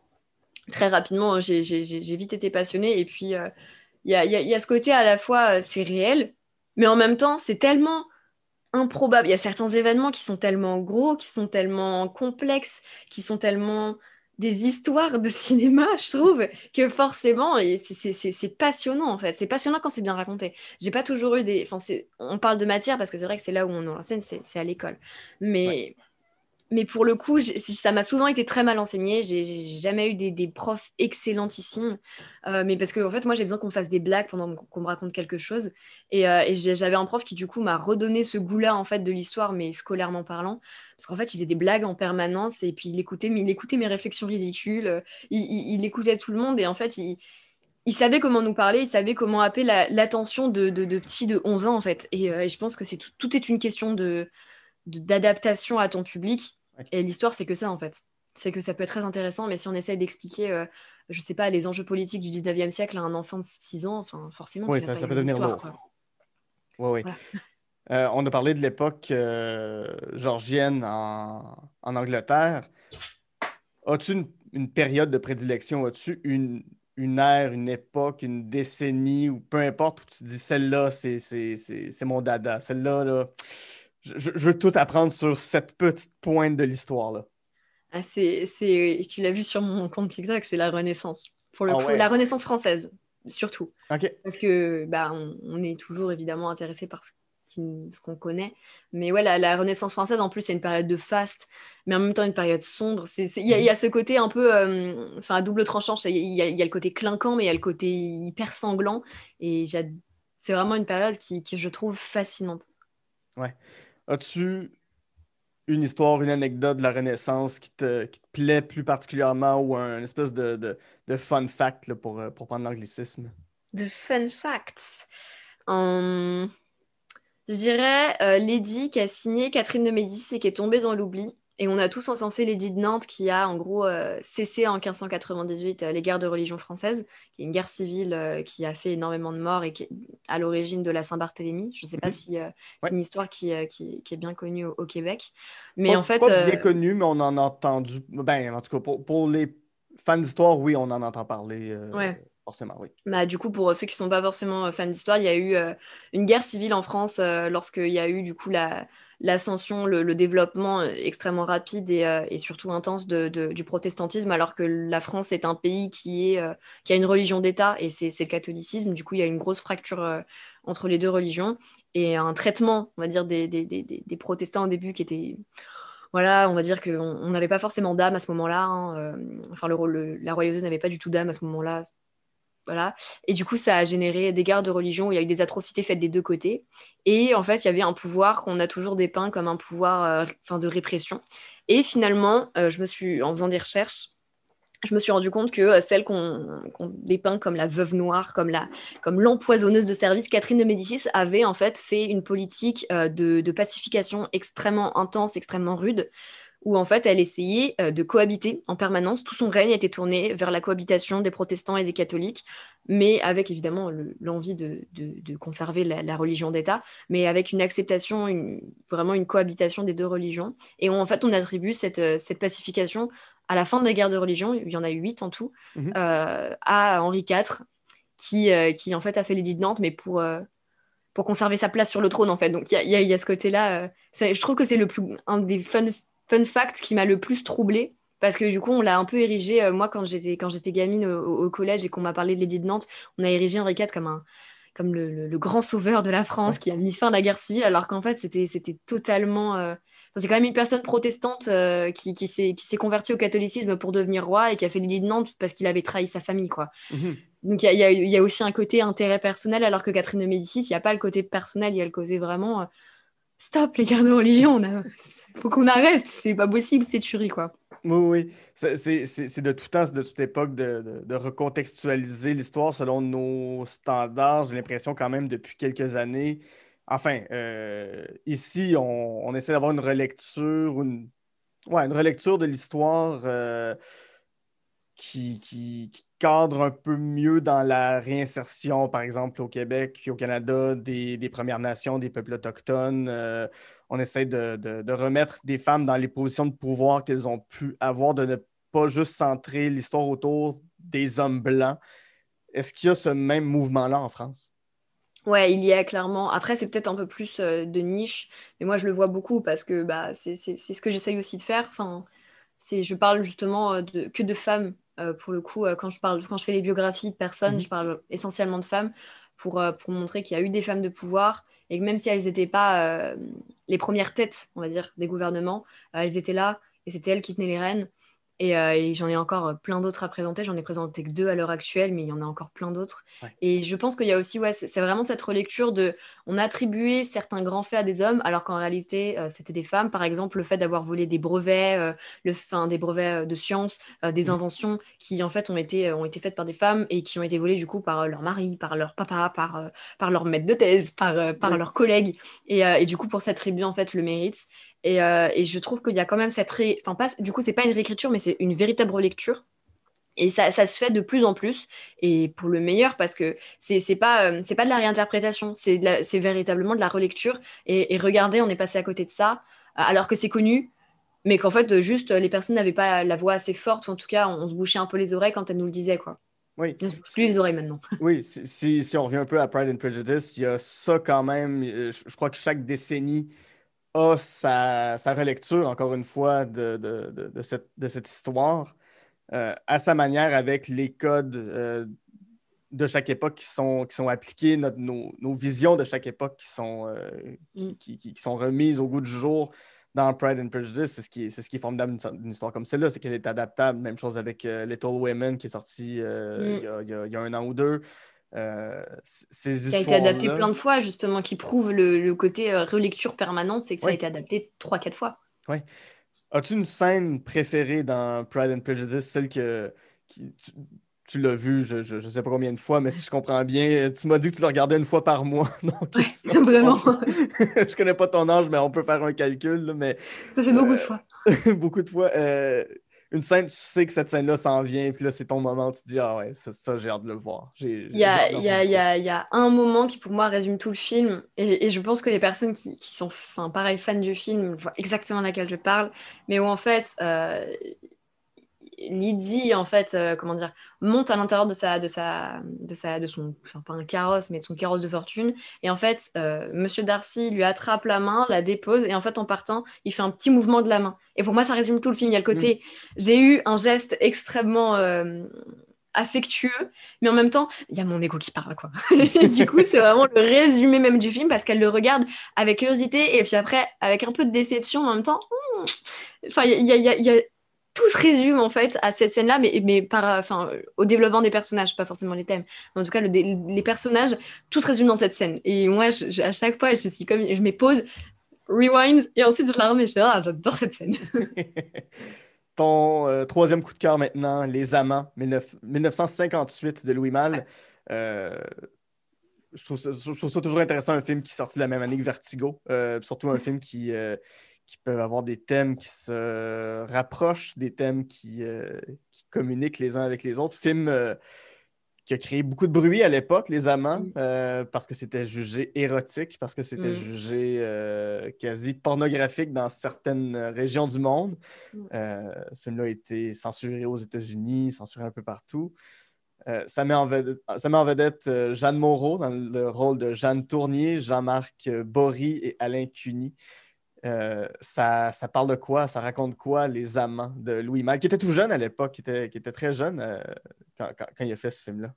très rapidement, j'ai vite été passionnée. Et puis il y a, ce côté à la fois, euh, c'est réel, mais en même temps, c'est tellement improbable. Il y a certains événements qui sont tellement gros, qui sont tellement complexes, qui sont tellement des histoires de *laughs* cinéma, je trouve, que forcément, c'est passionnant en fait. C'est passionnant quand c'est bien raconté. J'ai pas toujours eu des. Enfin, on parle de matière parce que c'est vrai que c'est là où on en scène, c'est à l'école. Mais mais pour le coup, ça m'a souvent été très mal enseigné. J'ai jamais eu des, profs excellentissimes. Euh, mais parce que, en fait, moi, j'ai besoin qu'on fasse des blagues pendant qu'on me raconte quelque chose. Et, euh, j'avais un prof qui, du coup, m'a redonné ce goût-là, en fait, de l'histoire, mais scolairement parlant. Parce qu'en fait, il faisait des blagues en permanence. Et puis, il écoutait, il écoutait mes réflexions ridicules. Il, écoutait tout le monde. Et en fait, il, savait comment nous parler. Il savait comment appeler l'attention de, petits de 11 ans, en fait. Et, euh, je pense que tout, tout, est une question de d'adaptation à ton public et l'histoire, c'est que ça, en fait. C'est que ça peut être très intéressant, mais si on essaye d'expliquer, euh, je sais pas, les enjeux politiques du 19e siècle à un enfant de 6 ans, enfin, forcément, oui, ça, ça peut devenir lourd. Oui, oui. Euh, on a parlé de l'époque euh, georgienne en, Angleterre. As-tu une, période de prédilection? As-tu une, une ère, une époque, une décennie, ou peu importe, où tu dis celle-là, c'est mon dada. Celle-là, là je, veux tout apprendre sur cette petite pointe de l'histoire-là. Ah, c'est, tu l'as vu sur mon compte TikTok, c'est la Renaissance. Pour le ah la Renaissance française, surtout. Parce que bah, on, est toujours évidemment intéressé par ce, qu'on connaît. Mais ouais, la, Renaissance française, en plus, c'est une période de faste, mais en même temps une période sombre. Il y, a ce côté un peu, euh, enfin, à double tranchant. Il y, y, a le côté clinquant, mais il y a le côté hyper sanglant. Et c'est vraiment une période qui, qui, je trouve fascinante. Ouais. As-tu une histoire, une anecdote de la Renaissance qui te, plaît plus particulièrement ou un espèce de, fun fact pour, euh, pour prendre l'anglicisme? De fun facts. Hum, je dirais euh, Lady qui a signé Catherine de Médicis et qui est tombée dans l'oubli. Et on a tous encensé l'édit de Nantes qui a en gros euh, cessé en 1598 euh, les guerres de religion française, qui est une guerre civile euh, qui a fait énormément de morts et qui est à l'origine de la Saint-Barthélemy. Je ne sais pas mhm. si c'est une histoire qui, qui, est bien connue au, Québec. Mais en fait. Pas bien connue, mais on en a entendu. Ben, en tout cas, pour, les fans d'histoire, oui, on en entend parler. Forcément, oui. Bah, du coup, pour ceux qui ne sont pas forcément fans d'histoire, il y a eu une guerre civile en France lorsqu'il y a eu du coup la, l'ascension, le, développement euh, extrêmement rapide et, euh, surtout intense du protestantisme, alors que la France est un pays qui, est, euh, qui a une religion d'État et c'est le catholicisme. Du coup, il y a une grosse fracture entre les deux religions et un traitement, on va dire, des, des, protestants au début qui était voilà, on va dire qu'on n'avait pas forcément d'âme à ce moment-là. Hein, enfin, le, la royauté n'avait pas du tout d'âme à ce moment-là. Voilà. Et du coup, ça a généré des guerres de religion où il y a eu des atrocités faites des deux côtés. Et en fait, il y avait un pouvoir qu'on a toujours dépeint comme un pouvoir euh, de répression. Et finalement, euh, je me suis, en faisant des recherches, je me suis rendu compte que euh, celle qu'on dépeint comme la veuve noire, comme la comme l'empoisonneuse de service, Catherine de Médicis avait en fait fait une politique de, de, pacification extrêmement intense, extrêmement rude, où en fait elle essayait euh, de cohabiter en permanence. Tout son règne était tourné vers la cohabitation des protestants et des catholiques, mais avec évidemment l'envie de, conserver la, religion d'État, mais avec une acceptation, vraiment une cohabitation des deux religions. Et en fait on attribue cette, euh, cette, pacification à la fin de la guerre de religion, il y en a eu huit en tout, mhm. euh, à Henri IV, qui, qui en fait a fait l'édit de Nantes, mais pour pour conserver sa place sur le trône en fait. Donc il y, y a, ce côté-là. je trouve que c'est le plus un des fun fun fact qui m'a le plus troublé parce que du coup, on l'a un peu érigé. Euh, moi, quand j'étais quand j'étais gamine au, collège et qu'on m'a parlé de l'édit de Nantes, on a érigé Henri IV comme un comme le, grand sauveur de la France qui a mis fin à la guerre civile, alors qu'en fait, c'était c'était totalement euh, c'est quand même une personne protestante euh, qui, qui s'est convertie au catholicisme pour devenir roi et qui a fait l'idée de Nantes parce qu'il avait trahi sa famille, quoi. Mhm. Donc il y, y, a aussi un côté intérêt personnel, alors que Catherine de Médicis, il n'y a pas le côté personnel, il y a le côté vraiment stop les guerres de religion, il faut qu'on arrête, c'est pas possible c'est tuerie, quoi. Oui, oui. C'est de tout temps, c'est de toute époque de, de, recontextualiser l'histoire selon nos standards. J'ai l'impression quand même depuis quelques années. Enfin, euh, ici, on, essaie d'avoir une relecture, une, ouais, une relecture de l'histoire euh, qui, qui, cadre un peu mieux dans la réinsertion, par exemple, au Québec puis au Canada, des, Premières Nations, des peuples autochtones. Euh, on essaie de, remettre des femmes dans les positions de pouvoir qu'elles ont pu avoir, de ne pas juste centrer l'histoire autour des hommes blancs. Est-ce qu'il y a ce même mouvement-là en France? Ouais, il y a clairement. Après, c'est peut-être un peu plus euh, de niche, mais moi, je le vois beaucoup parce que bah, c'est ce que j'essaye aussi de faire. Enfin, je parle justement euh, de, que de femmes euh, pour le coup, euh, quand, je parle, quand je fais les biographies de personnes, mhm. je parle essentiellement de femmes pour, euh, pour montrer qu'il y a eu des femmes de pouvoir et que même si elles n'étaient pas les premières têtes, on va dire, des gouvernements, elles étaient là et c'était elles qui tenaient les rênes. Euh, et, j'en ai encore plein d'autres à présenter. J'en ai présenté que deux à l'heure actuelle, mais il y en a encore plein d'autres. Et je pense qu'il y a aussi, ouais, c'est vraiment cette relecture de, on a attribué certains grands faits à des hommes, alors qu'en réalité, euh, c'était des femmes. Par exemple, le fait d'avoir volé des brevets, le, fin, des brevets de sciences, des inventions qui en fait ont été, ont été faites par des femmes et qui ont été volées du coup par leur mari, par leur papa, par, par leur maître de thèse, par, par leurs collègues. Et, et, du coup, pour s'attribuer en fait le mérite. Euh, et, je trouve qu'il y a quand même cette... Ré... Enfin, pas... Du coup, c'est pas une réécriture, mais c'est une véritable relecture. Et ça, ça, se fait de plus en plus, et pour le meilleur, parce que c'est pas, euh, pas de la réinterprétation, c'est véritablement de la relecture. Et, regardez, on est passé à côté de ça, alors que c'est connu, mais qu'en fait, juste, les personnes n'avaient pas la voix assez forte, ou en tout cas, on, se bouchait un peu les oreilles quand elles nous le disaient, quoi. Oui. Plus les oreilles maintenant. *laughs* Oui, si, si, on revient un peu à Pride and Prejudice, il y a ça quand même. Euh, je crois que chaque décennie, a sa, relecture, encore une fois, de, de, cette, histoire euh, à sa manière avec les codes euh, de chaque époque qui sont, qui sont appliqués, nos, visions de chaque époque qui sont, euh, mm. qui, sont remises au goût du jour dans Pride and Prejudice. C'est ce qui est, ce qui est formidable d'une histoire comme celle-là, c'est qu'elle est adaptable. Même chose avec Little Women qui est sorti mm. il, y a, un an ou deux. Euh, ces qui a été adapté plein de fois, justement, qui prouve le, côté euh, relecture permanente, c'est que ça a été adapté 3-4 fois. Oui. As-tu une scène préférée dans Pride and Prejudice, celle que tu, l'as vue, je ne sais pas combien de fois, mais si je comprends bien, tu m'as dit que tu la regardais une fois par mois. *laughs* Donc, vraiment. *laughs* je connais pas ton âge, mais on peut faire un calcul. mais, ça fait beaucoup de euh, fois. *laughs* beaucoup de fois une scène, tu sais que cette scène-là s'en vient, puis là, c'est ton moment, tu te dis, ah ouais, ça, j'ai hâte de le voir. Il y a, y, a, y, y a, un moment qui, pour moi, résume tout le film, et, je pense que les personnes qui, qui sont, enfin, pareil, fans du film, voient exactement laquelle je parle, mais où, en fait, euh, Lydie, en fait, euh, comment dire, monte à l'intérieur de sa, de sa, de sa, de son, enfin pas un carrosse, mais de son carrosse de fortune. Et en fait, euh, Monsieur Darcy lui attrape la main, la dépose, et en fait, en partant, il fait un petit mouvement de la main. Et pour moi, ça résume tout le film. Il y a le côté, mm. j'ai eu un geste extrêmement euh, affectueux, mais en même temps, il y a mon égo qui parle, quoi. et *laughs* du coup, c'est vraiment le résumé même du film parce qu'elle le regarde avec curiosité et puis après, avec un peu de déception en même temps. Hmm, enfin, il y a, y a tout se résume en fait à cette scène-là, mais, mais par, enfin, au développement des personnages, pas forcément les thèmes. en tout cas, les personnages, tout se résume dans cette scène. Et moi, à chaque fois, je suis comme, je me pose, rewind, et ensuite je la remets. Je fais, ah, j'adore cette scène. *laughs* Ton euh, troisième coup de cœur maintenant, Les Amants, 1958 de Louis Malle. Euh, je, trouve ça, je, trouve ça, toujours intéressant, un film qui est sorti la même année que Vertigo. Euh, surtout un film qui, qui peuvent avoir des thèmes qui se rapprochent, des thèmes qui, euh, communiquent les uns avec les autres. Film euh, qui a créé beaucoup de bruit à l'époque, Les Amants, mm. euh, parce que c'était jugé érotique, parce que c'était mm. jugé quasi pornographique dans certaines régions du monde. Mm. ce film-là a été censuré aux États-Unis, censuré un peu partout. ça, met en vedette, Jeanne Moreau dans le rôle de Jeanne Tournier, Jean-Marc Bory et Alain Cuny. Euh, ça, parle de quoi? Ça raconte quoi, Les Amants de Louis Malle, qui était tout jeune à l'époque, qui était, qui était très jeune euh, quand, il a fait ce film-là?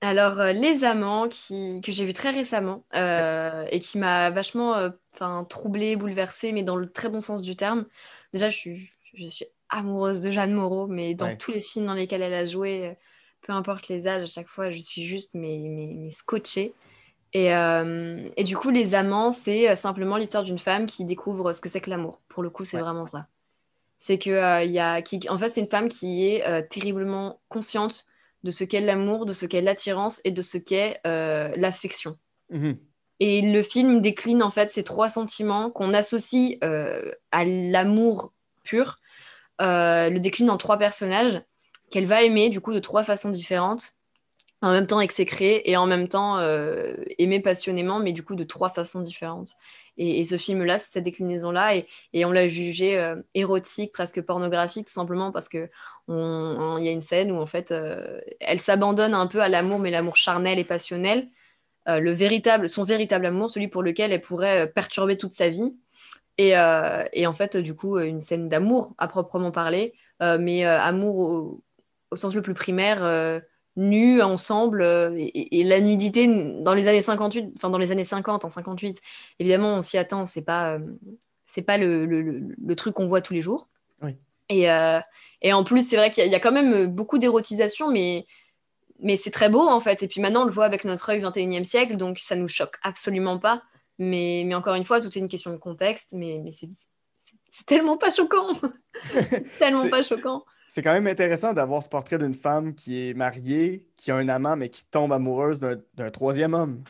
Alors, euh, Les Amants, qui, que j'ai vu très récemment et qui m'a vachement troublée, bouleversée, mais dans le très bon sens du terme. Déjà, je suis, je suis amoureuse de Jeanne Moreau, mais dans Ouais. tous les films dans lesquels elle a joué, peu importe les âges, à chaque fois, je suis juste mais, mais, mais scotchée. Et, euh, et du coup, Les Amants, c'est euh, simplement l'histoire d'une femme qui découvre ce que c'est que l'amour. Pour le coup, c'est Ouais. vraiment ça. C'est que, euh, y a, qui, en fait, c'est une femme qui est euh, terriblement consciente de ce qu'est l'amour, de ce qu'est l'attirance et de ce qu'est l'affection. Mhm. Et le film décline en fait ces trois sentiments qu'on associe à l'amour pur, le décline en trois personnages qu'elle va aimer du coup de trois façons différentes, en même temps exécrer et en même temps euh, aimer passionnément, mais du coup de trois façons différentes. Et, ce film-là, c'est cette déclinaison-là, et, et on l'a jugé euh, érotique, presque pornographique, tout simplement parce que il y a une scène où en fait euh, elle s'abandonne un peu à l'amour, mais l'amour charnel et passionnel euh, le véritable, son véritable amour, celui pour lequel elle pourrait perturber toute sa vie. Et, en fait, du coup, une scène d'amour à proprement parler, mais amour au, sens le plus primaire, nus ensemble, euh, et, et la nudité dans les années 58, enfin dans les années 50, en 58, évidemment, on s'y attend, c'est pas, euh, c'est pas le, le- truc qu'on voit tous les jours. Oui. Et, euh, et en plus, c'est vrai qu'il y, a- il y a quand même beaucoup d'érotisation, mais mais c'est très beau en fait. Et puis maintenant, on le voit avec notre œil 21e siècle, donc ça nous choque absolument pas. Mais, mais encore une fois, tout est une question de contexte, mais, mais c'est tellement pas choquant. *laughs* Tellement pas choquant. C'est quand même intéressant d'avoir ce portrait d'une femme qui est mariée, qui a un amant, mais qui tombe amoureuse d'un troisième homme.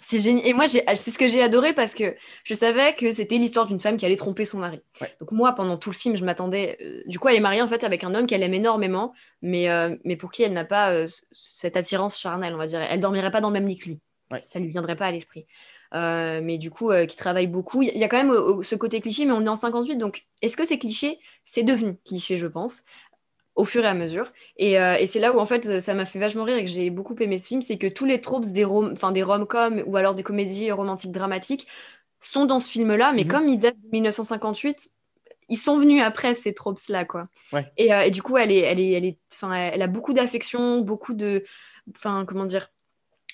C'est génial. Et moi, j'ai- c'est ce que j'ai adoré parce que je savais que c'était l'histoire d'une femme qui allait tromper son mari. Ouais. Donc moi, pendant tout le film, je m'attendais. euh, du coup, elle est mariée en fait avec un homme qu'elle aime énormément, mais, euh, mais pour qui elle n'a pas euh, cette attirance charnelle, on va dire. Elle dormirait pas dans le même lit que lui. Ouais. Ça lui viendrait pas à l'esprit. Euh, mais du coup, euh, qui travaille beaucoup. Il y, il a quand même euh, ce côté cliché, mais on est en 58, donc est-ce que c'est cliché C'est devenu cliché, je pense, au fur et à mesure? Et, euh, et c'est là où en fait ça m'a fait vachement rire et que j'ai beaucoup aimé ce film, c'est que tous les tropes des rom des rom-coms ou alors des comédies romantiques dramatiques sont dans ce film-là, mais Mhm. comme ils datent de 1958, ils sont venus après ces tropes-là, quoi. Ouais. Et, euh, et du coup, elle est, elle est, elle est, elle a beaucoup d'affection, beaucoup de, enfin, comment dire,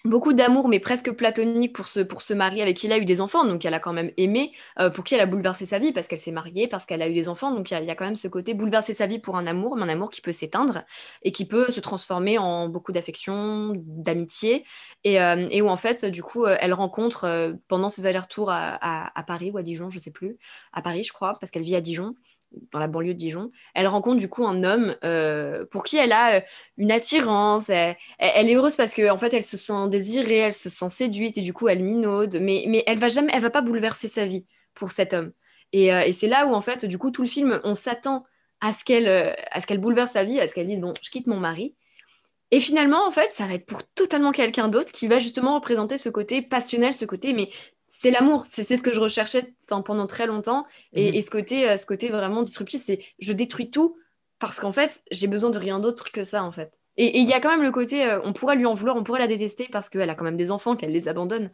beaucoup d'amour, mais presque platonique pour ce, pour mari avec qui elle a eu des enfants, donc elle a quand même aimé, euh, pour qui elle a bouleversé sa vie, parce qu'elle s'est mariée, parce qu'elle a eu des enfants, donc il y, a- quand même ce côté bouleverser sa vie pour un amour, mais un amour qui peut s'éteindre et qui peut se transformer en beaucoup d'affection, d'amitié, et, euh, et où en fait, du coup, euh, elle rencontre pendant ses allers-retours à Paris ou à Dijon, je sais plus, à Paris, je crois, parce qu'elle vit à Dijon, dans la banlieue de Dijon, elle rencontre du coup un homme euh, pour qui elle a euh, une attirance, elle, est heureuse parce qu'en en fait elle se sent désirée, elle se sent séduite et du coup elle minaude, mais, mais elle va jamais, elle va pas bouleverser sa vie pour cet homme. Et, euh, et c'est là où en fait du coup tout le film on s'attend à ce qu'elle à ce qu'elle bouleverse sa vie, à ce qu'elle dise bon je quitte mon mari. Et finalement en fait ça va être pour totalement quelqu'un d'autre qui va justement représenter ce côté passionnel, ce côté mais c'est l'amour, c'est ce que je recherchais pendant très longtemps et, Mhm. et ce côté euh, ce côté vraiment disruptif c'est je détruis tout parce qu'en fait j'ai besoin de rien d'autre que ça en fait. Et il y a quand même le côté, euh, on pourrait lui en vouloir, on pourrait la détester parce qu'elle a quand même des enfants, qu'elle les abandonne.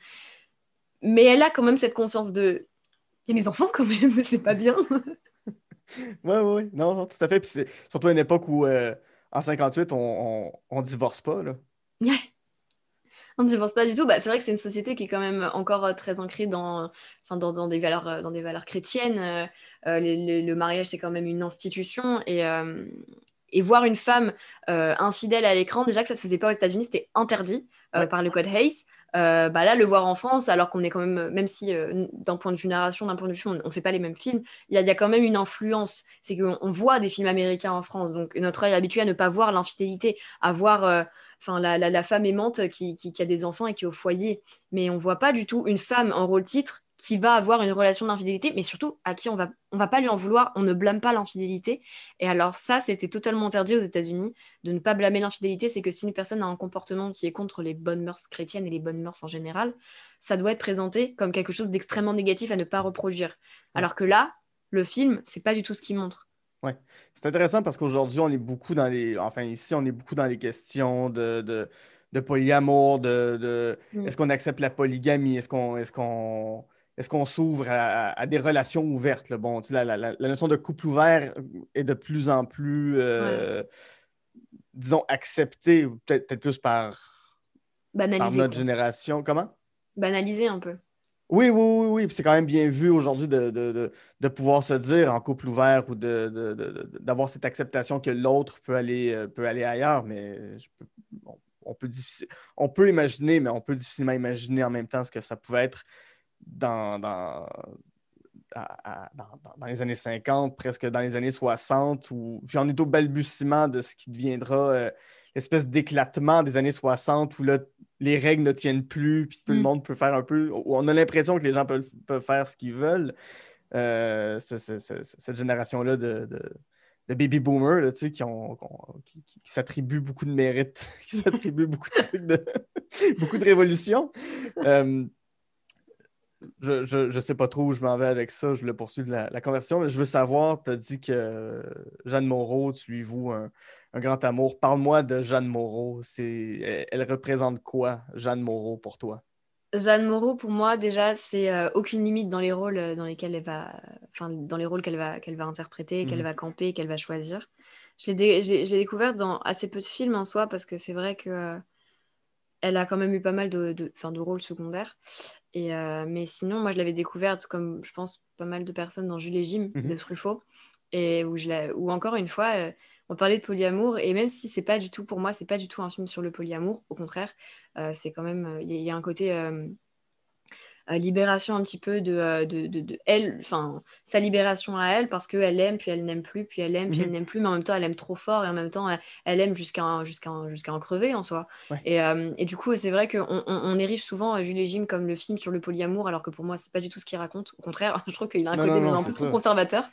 Mais elle a quand même cette conscience de. Il y a mes enfants quand même, *laughs* c'est pas bien. Oui, oui, oui. Non, non, tout à fait. Puis c'est surtout à une époque où, euh, en 58, on, on, on divorce pas, là. Ouais. On ne divorce pas du tout? Bah, c'est vrai que c'est une société qui est quand même encore euh, très ancrée dans, enfin, dans, dans des, valeurs, euh, dans des valeurs chrétiennes. Euh, euh, le, le- le mariage, c'est quand même une institution. Et, euh, et voir une femme euh, infidèle à l'écran, déjà que ça se faisait pas aux États-Unis, c'était interdit euh, Ouais. par le code Hayes. Euh, bah là, le voir en France, alors qu'on est quand même, même si euh, d'un point de vue narration, d'un point de vue film, on ne fait pas les mêmes films, il y, a- il y a quand même une influence. C'est qu'on on voit des films américains en France, donc notre œil est habitué à ne pas voir l'infidélité, à voir euh, enfin, la, femme aimante qui a des enfants et qui est au foyer. Mais on voit pas du tout une femme en rôle titre qui va avoir une relation d'infidélité, mais surtout à qui on va, on va pas lui en vouloir, on ne blâme pas l'infidélité. Et alors ça, c'était totalement interdit aux États-Unis de ne pas blâmer l'infidélité. C'est que si une personne a un comportement qui est contre les bonnes mœurs chrétiennes et les bonnes mœurs en général, ça doit être présenté comme quelque chose d'extrêmement négatif à ne pas reproduire. Alors que là, le film, c'est pas du tout ce qu'il montre. C'est intéressant parce qu'aujourd'hui, on est beaucoup dans les. Enfin, ici, on est beaucoup dans les questions de, de, de polyamour, de, de- Mm. est-ce qu'on accepte la polygamie, est-ce qu'on est-ce qu'on est-ce qu'on s'ouvre à, des relations ouvertes. là? Bon, tu sais, la, la- la- notion de couple ouvert est de plus en plus, euh, disons, acceptée, peut-être peut-être plus par, Banaliser. notre quoi. génération. Comment? Banaliser un peu. Oui, oui, oui, oui. Puis c'est quand même bien vu aujourd'hui de, de, de, de pouvoir se dire en couple ouvert ou d'avoir cette acceptation que l'autre peut aller, euh, peut aller ailleurs, mais je peux- on, peut on peut imaginer, mais on peut difficilement imaginer en même temps ce que ça pouvait être dans, dans, dans- les années 50, presque dans les années 60, ou, puis on est au balbutiement de ce qui deviendra euh, l'espèce d'éclatement des années 60 où là, les règles ne tiennent plus, puis tout le Mm. monde peut faire un peu. où On a l'impression que les gens peuvent, peuvent faire ce qu'ils veulent. Euh, cette génération-là de, de- de baby boomers là, qui, ont, qui qui- s'attribuent beaucoup de mérite, *laughs* qui s'attribuent beaucoup de trucs de *laughs* beaucoup de révolutions. Euh, je, je, je sais pas trop où je m'en vais avec ça. Je voulais poursuivre la, la conversion, mais je veux savoir, tu as dit que Jeanne Moreau, tu lui voues un, un grand amour. Parle-moi de Jeanne Moreau. C'est, elle, représente quoi, Jeanne Moreau, pour toi? Jeanne Moreau, pour moi, déjà, c'est euh, aucune limite dans les rôles euh, dans lesquels elle va, enfin, dans les rôles qu'elle va, qu'elle va interpréter, qu'elle Mhm. va camper, qu'elle va choisir. Je l'ai dé- j'ai découvert dans assez peu de films en soi parce que c'est vrai que euh, elle a quand même eu pas mal de, de, enfin, de rôles secondaires. Et, euh, mais sinon, moi, je l'avais découverte comme, je pense, pas mal de personnes dans Jules et Jim Mhm. de Truffaut. Et où, je l'ai- où encore une fois, on parlait de polyamour. Et même si c'est pas du tout, pour moi, c'est pas du tout un film sur le polyamour, au contraire, euh, c'est quand même, il y, a- il y a un côté euh, euh, libération un petit peu de, euh, de, de- de elle, enfin, sa libération à elle, parce qu'elle aime, puis elle n'aime plus, puis elle aime, puis Mhm. elle n'aime plus, mais en même temps, elle aime trop fort, et en même temps, elle, elle aime jusqu'à jusqu'à en- jusqu'à en crever en soi. Ouais. Et, euh, et du coup, c'est vrai qu'on on, on érige souvent euh, Jules et Jim comme le film sur le polyamour, alors que pour moi, c'est pas du tout ce qu'il raconte. Au contraire, *laughs* je trouve qu'il a un Non, côté non, non, un peu c'est trop conservateur.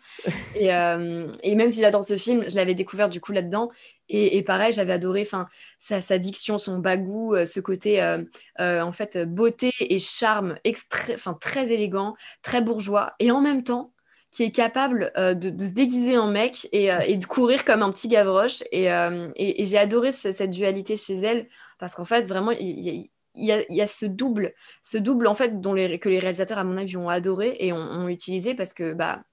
et, *laughs* euh, et même si j'adore ce film, je l'avais découvert du coup là-dedans. Et, et pareil, j'avais adoré enfin, sa, sa diction, son bagou, euh, ce côté euh, euh, en fait beauté et charme très élégant, très bourgeois, et en même temps qui est capable euh, de, se déguiser en mec et, euh, et de courir comme un petit gavroche. Et, euh, j'ai adoré ce- cette dualité chez elle parce qu'en fait, vraiment, il y, a- ce double, ce double en fait dont les, que les réalisateurs, à mon avis, ont adoré et ont, utilisé parce que bah,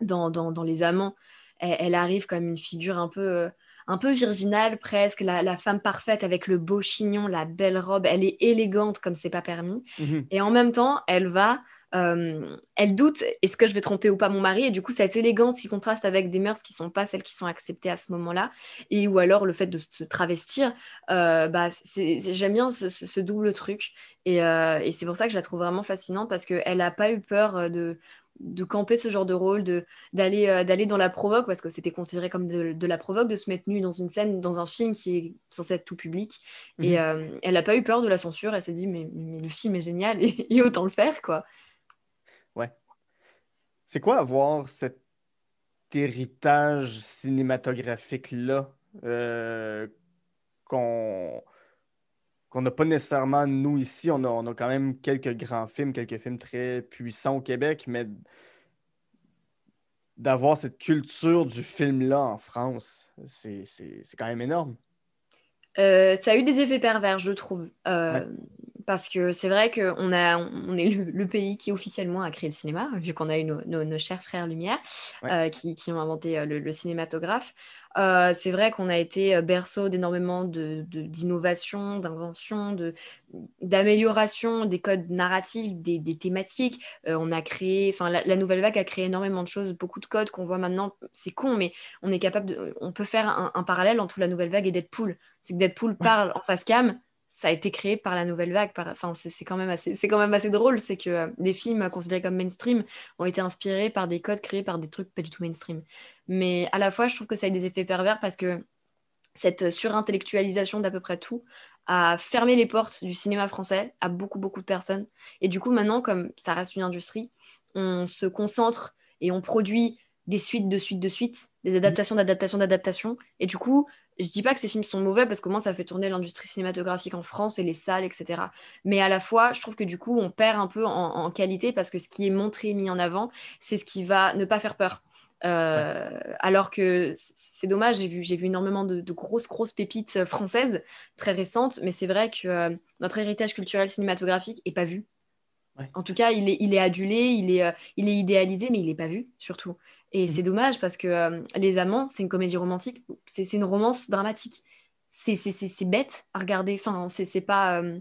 dans, Les Amants, elle, arrive comme une figure un peu, un peu virginale presque, la, la femme parfaite avec le beau chignon, la belle robe, elle est élégante comme c'est pas permis. Mhm. Et en même temps, elle va, euh, elle doute, est-ce que je vais tromper ou pas mon mari? Et du coup, cette élégance qui contraste avec des mœurs qui sont pas celles qui sont acceptées à ce moment-là, et ou alors le fait de se travestir, euh, bah, j'aime bien ce, double truc. Et, euh, et c'est pour ça que je la trouve vraiment fascinante parce qu'elle n'a pas eu peur de de camper ce genre de rôle, de d'aller euh, d'aller dans la provoque parce que c'était considéré comme de, de la provoque de se mettre nue dans une scène dans un film qui est censé être tout public. Et Mhm. euh, elle n'a pas eu peur de la censure. Elle s'est dit mais, mais le film est génial *laughs* et, et autant le faire quoi. C'est quoi avoir cet héritage cinématographique-là euh, qu'on qu'on n'a pas nécessairement nous ici. On a, on a quand même quelques grands films, quelques films très puissants au Québec, mais d'avoir cette culture du film-là en France, c'est quand même énorme. Euh, ça a eu des effets pervers, je trouve. Euh, Parce que c'est vrai qu'on a, on est le, le pays qui officiellement a créé le cinéma, vu qu'on a eu nos, nos- nos chers frères Lumière Ouais. euh, qui, qui ont inventé euh, le, le cinématographe. Euh, c'est vrai qu'on a été berceau d'énormément d'innovations, d'inventions, de, d'amélioration des codes narratifs, des, des thématiques. Euh, on a créé, enfin, la, la nouvelle vague a créé énormément de choses, beaucoup de codes qu'on voit maintenant. C'est con, mais on est capable de, on peut faire un, un parallèle entre la nouvelle vague et Deadpool. C'est que Deadpool parle en face cam. Ça a été créé par la nouvelle vague. Par... Enfin, c'est quand même assez, c'est quand même assez drôle. C'est que euh, des films considérés comme mainstream ont été inspirés par des codes créés par des trucs pas du tout mainstream. Mais à la fois, je trouve que ça a des effets pervers parce que cette surintellectualisation d'à peu près tout a fermé les portes du cinéma français à beaucoup, beaucoup de personnes. Et du coup, maintenant, comme ça reste une industrie, on se concentre et on produit des suites de suites de suites, des adaptations d'adaptations d'adaptations. Et du coup, je dis pas que ces films sont mauvais parce que moi, ça fait tourner l'industrie cinématographique en France et les salles, etc. Mais à la fois, je trouve que du coup, on perd un peu en, en qualité parce que ce qui est montré et mis en avant, c'est ce qui va ne pas faire peur. Euh, Alors que c'est dommage, j'ai vu, j'ai vu énormément de, de, grosses, grosses pépites françaises très récentes, mais c'est vrai que euh, notre héritage culturel cinématographique est pas vu. Ouais. En tout cas, il est, il est adulé, il est, euh, il est idéalisé, mais il n'est pas vu, surtout. Et mmh. c'est dommage parce que euh, Les Amants, c'est une comédie romantique, c'est une romance dramatique. c'est bête à regarder. Enfin, c'est pas. Euh,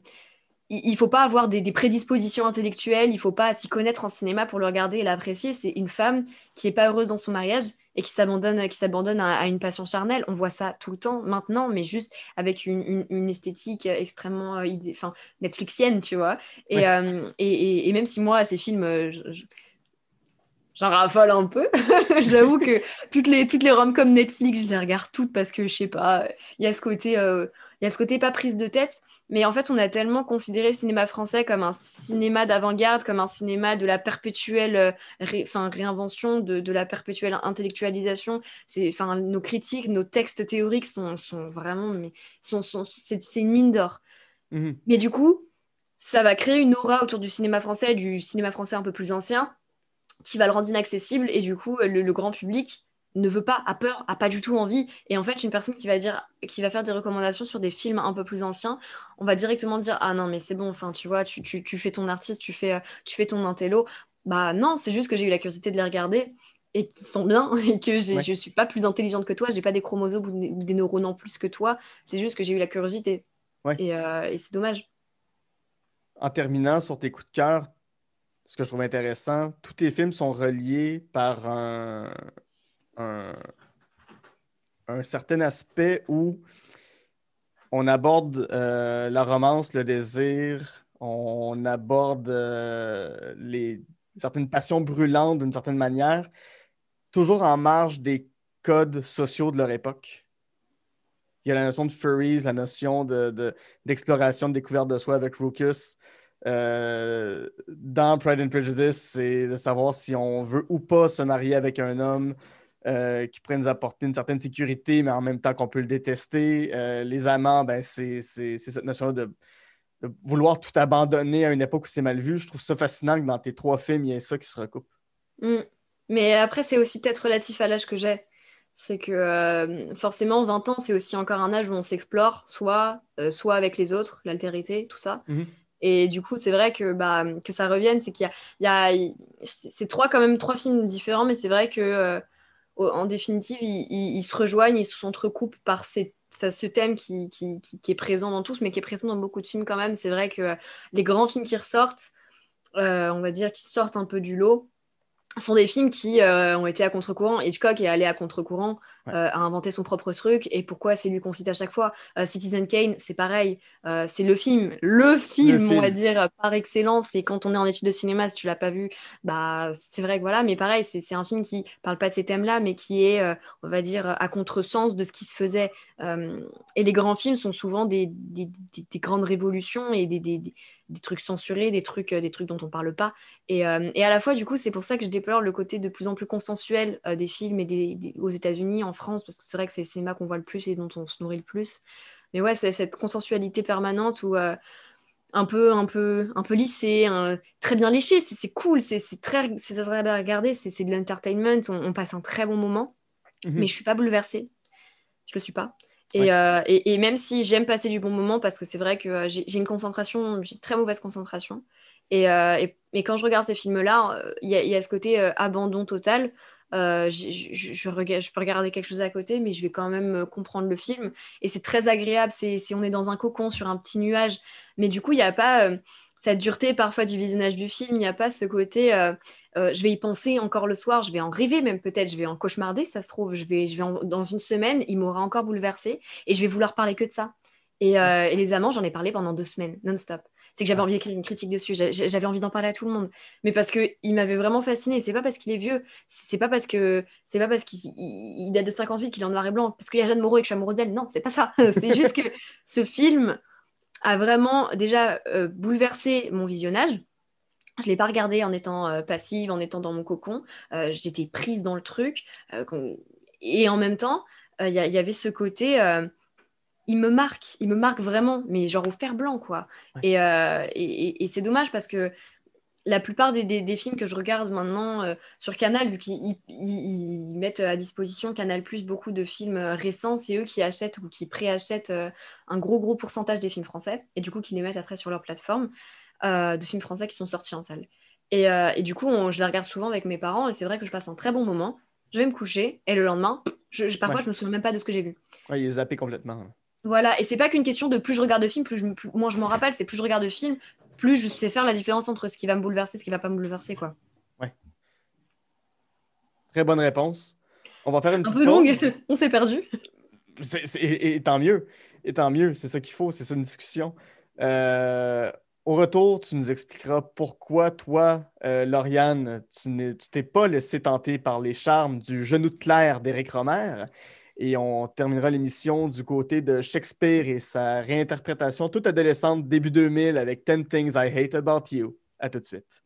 il faut pas avoir des, prédispositions intellectuelles, il faut pas s'y connaître en cinéma pour le regarder et l'apprécier. C'est une femme qui est pas heureuse dans son mariage et qui s'abandonne, qui s'abandonne à, une passion charnelle. On voit ça tout le temps maintenant, mais juste avec une, esthétique extrêmement euh, enfin, Netflixienne, tu vois. Euh, et, et, même si moi, ces films, j'en raffole un peu. *laughs* J'avoue que toutes les, toutes les rom-coms Netflix, je les regarde toutes parce que je sais pas, il y a ce côté, euh, il y a ce côté pas prise de tête. Mais en fait, on a tellement considéré le cinéma français comme un cinéma d'avant-garde, comme un cinéma de la perpétuelle euh, réinvention, de, de, la perpétuelle intellectualisation. C'est, enfin, nos critiques, nos textes théoriques sont, sont vraiment, mais sont, sont c'est, une mine d'or. Mhm. Mais du coup, ça va créer une aura autour du cinéma français, du cinéma français un peu plus ancien, qui va le rendre inaccessible et du coup le, grand public ne veut pas, a peur, a pas du tout envie. Et en fait, une personne qui va dire, qui va faire des recommandations sur des films un peu plus anciens, on va directement dire ah non mais c'est bon, enfin tu vois, tu, tu, fais ton artiste, tu fais, tu fais ton intello. Bah non, c'est juste que j'ai eu la curiosité de les regarder et qu'ils sont bien *laughs* et que je je suis pas plus intelligente que toi, j'ai pas des chromosomes ou des, neurones en plus que toi. C'est juste que j'ai eu la curiosité. Et, euh, et c'est dommage. En terminant sur tes coups de cœur, ce que je trouve intéressant, tous tes films sont reliés par un, certain aspect où on aborde euh, la romance, le désir, on aborde euh, certaines passions brûlantes d'une certaine manière, toujours en marge des codes sociaux de leur époque. Il y a la notion de furries, la notion d'exploration, de, de, découverte de soi avec Rucus. Euh, dans Pride and Prejudice, c'est de savoir si on veut ou pas se marier avec un homme euh, qui pourrait nous apporter une certaine sécurité, mais en même temps qu'on peut le détester. Euh, les amants, ben, c'est cette notion de, vouloir tout abandonner à une époque où c'est mal vu. Je trouve ça fascinant que dans tes trois films, il y ait ça qui se recoupe. Mm. Mais après, c'est aussi peut-être relatif à l'âge que j'ai. C'est que forcément, 20 ans, c'est aussi encore un âge où on s'explore, soit, soit avec les autres, l'altérité, tout ça. Mm-hmm. Et du coup, c'est vrai que, bah, que ça revienne, c'est qu'il y a, a trois quand même films différents, mais c'est vrai que euh, en définitive, ils, se rejoignent, ils s'entrecoupent par ces, ce thème qui, est présent dans tous, mais qui est présent dans beaucoup de films quand même. C'est vrai que les grands films qui ressortent, euh, on va dire, qui sortent un peu du lot, sont des films qui euh, ont été à contre-courant. Hitchcock est allé à contre-courant, euh, a inventé son propre truc. Et pourquoi c'est lui qu'on cite à chaque fois? Euh, Citizen Kane, c'est pareil. c'est le film, le film, on va dire, par excellence. Et quand on est en études de cinéma, si tu l'as pas vu, bah c'est vrai que voilà. Mais pareil, c'est un film qui parle pas de ces thèmes-là, mais qui est, on va dire, à contre-sens de ce qui se faisait. et les grands films sont souvent des, des, des grandes révolutions et des, des trucs censurés, des trucs, euh, des trucs dont on parle pas. Et, euh, et à la fois, du coup, c'est pour ça que je déplore le côté de plus en plus consensuel euh, des films et des, aux États-Unis, en France, parce que c'est vrai que c'est le cinéma qu'on voit le plus et dont on se nourrit le plus. Mais ouais, c'est cette consensualité permanente où un peu, un peu, un peu lissé, très bien léché, c'est cool, c'est très, c'est agréable à regarder, c'est de l'entertainment, on, passe un très bon moment. Mhm. Mais je suis pas bouleversée, je le suis pas. Euh, et, et, même si j'aime passer du bon moment, parce que c'est vrai que euh, j'ai une concentration, j'ai très mauvaise concentration. Et, euh, et, quand je regarde ces films-là, il y, y, a ce côté abandon total. Je, je, je, peux regarder quelque chose à côté, mais je vais quand même comprendre le film. Et c'est très agréable. C'est on est dans un cocon sur un petit nuage. Mais du coup, il n'y a pas cette dureté parfois du visionnage du film. Il n'y a pas ce côté euh, je vais y penser encore le soir, je vais en rêver même peut-être, je vais en cauchemarder, ça se trouve, je vais, je vais dans une semaine, il m'aura encore bouleversé et je vais vouloir parler que de ça. Et, euh, les amants, j'en ai parlé pendant deux semaines, non-stop. C'est que j'avais envie d'écrire une critique dessus, j'avais envie d'en parler à tout le monde, mais parce qu'il m'avait vraiment fasciné. C'est pas parce qu'il est vieux, c'est pas parce que c'est pas parce qu'il date de 58 qu'il est en noir et blanc, parce qu'il y a Jeanne Moreau et que je suis amoureuse d'elle. Non, c'est pas ça. *laughs* c'est juste que ce film a vraiment déjà euh, bouleversé mon visionnage je ne l'ai pas regardé en étant euh, passive, en étant dans mon cocon. Euh, j'étais prise dans le truc. Euh, et en même temps, il y, avait ce côté, il me marque, il me marque vraiment, mais genre au fer blanc, quoi. Et, et, c'est dommage parce que la plupart des, des, films que je regarde maintenant sur Canal, vu qu'ils mettent à disposition Canal Plus beaucoup de films récents, c'est eux qui achètent ou qui préachètent un gros, gros pourcentage des films français et du coup qui les mettent après sur leur plateforme. Euh, de films français qui sont sortis en salle. Et, euh, et du coup, je les regarde souvent avec mes parents et c'est vrai que je passe un très bon moment. Je vais me coucher et le lendemain, je, parfois, je me souviens même pas de ce que j'ai vu. Ouais, il est zappé complètement. Voilà, et c'est pas qu'une question de plus je regarde de films, plus, je, plus moins je m'en rappelle, c'est plus je regarde de films, plus je sais faire la différence entre ce qui va me bouleverser et ce qui va pas me bouleverser, quoi. Ouais. Très bonne réponse. On va faire une Un petite peu pause. longue, *laughs* on s'est perdu. C'est- c'est- et, et tant mieux. Et tant mieux. C'est ça qu'il faut. C'est ça une discussion. Euh, au retour, tu nous expliqueras pourquoi toi, euh, Lauriane, tu t'es pas laissé tenter par les charmes du genou de Claire d'Éric Romer. Et on terminera l'émission du côté de Shakespeare et sa réinterprétation toute adolescente début 2000 avec 10 Things I Hate About You. À tout de suite.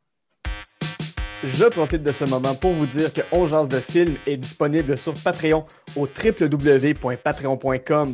Je profite de ce moment pour vous dire que On de film est disponible sur Patreon au www.patreon.com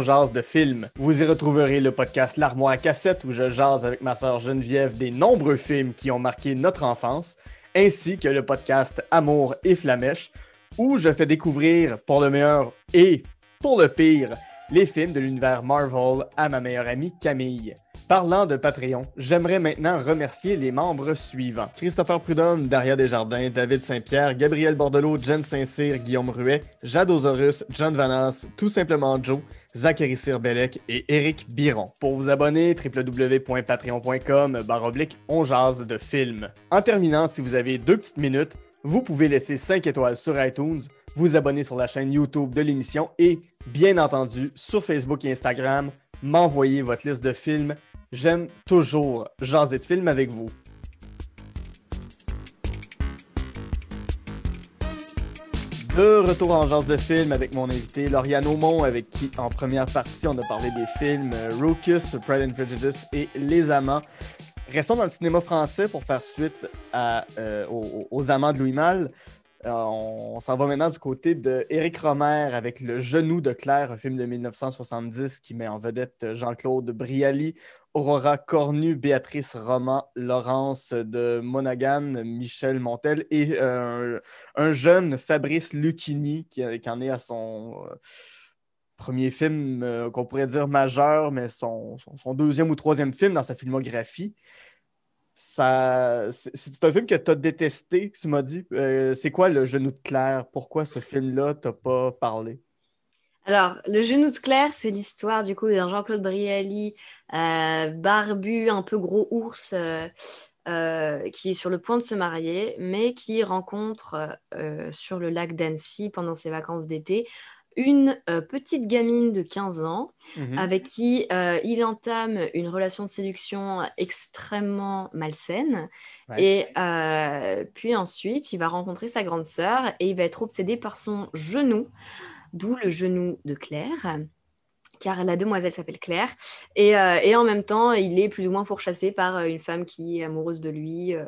Jase de film. Vous y retrouverez le podcast L'armoire à cassette où je jase avec ma sœur Geneviève des nombreux films qui ont marqué notre enfance, ainsi que le podcast Amour et Flamèche où je fais découvrir pour le meilleur et pour le pire les films de l'univers Marvel à ma meilleure amie Camille. Parlant de Patreon, j'aimerais maintenant remercier les membres suivants. Christopher Prudhomme, Daria Desjardins, David Saint-Pierre, Gabriel Bordelot, Jen Saint-Cyr, Guillaume Ruet, Jade Osorus, John Vanas, Tout simplement Joe, Zachary Sirbelec et Eric Biron. Pour vous abonner, www.patreon.com baroblique on jase de film. En terminant, si vous avez deux petites minutes, vous pouvez laisser 5 étoiles sur iTunes, vous abonner sur la chaîne YouTube de l'émission et, bien entendu, sur Facebook et Instagram, m'envoyer votre liste de films. J'aime toujours jaser de films avec vous. De retour en genre de film avec mon invité Lauriane Aumont, avec qui en première partie on a parlé des films euh, Rocus, Pride and Prejudice et Les Amants. Restons dans le cinéma français pour faire suite euh, aux, aux Amants de Louis Malle. Euh, on s'en va maintenant du côté de Éric Romer avec Le Genou de Claire, un film de 1970 qui met en vedette Jean-Claude Brialy, Aurora Cornu, Béatrice Roman, Laurence de Monaghan, Michel Montel et euh, un jeune Fabrice Lucchini qui, en est à son euh, premier film euh, qu'on pourrait dire majeur, mais son, deuxième ou troisième film dans sa filmographie. C'est un film que tu as détesté, tu m'as dit. C'est quoi le genou de Claire? Pourquoi ce film-là t'as pas parlé? Alors, Le genou de Claire, c'est l'histoire du coup d'un Jean-Claude Brialy, euh, barbu, un peu gros ours, euh, euh, qui est sur le point de se marier, mais qui rencontre sur le lac d'Annecy pendant ses vacances d'été une petite gamine de 15 ans Mhm. avec qui il entame une relation de séduction extrêmement malsaine. Ouais. Et puis ensuite, il va rencontrer sa grande sœur et il va être obsédé par son genou, d'où le genou de Claire. Car la demoiselle s'appelle Claire. Et, euh, en même temps, il est plus ou moins pourchassé par euh, une femme qui est amoureuse de lui. euh.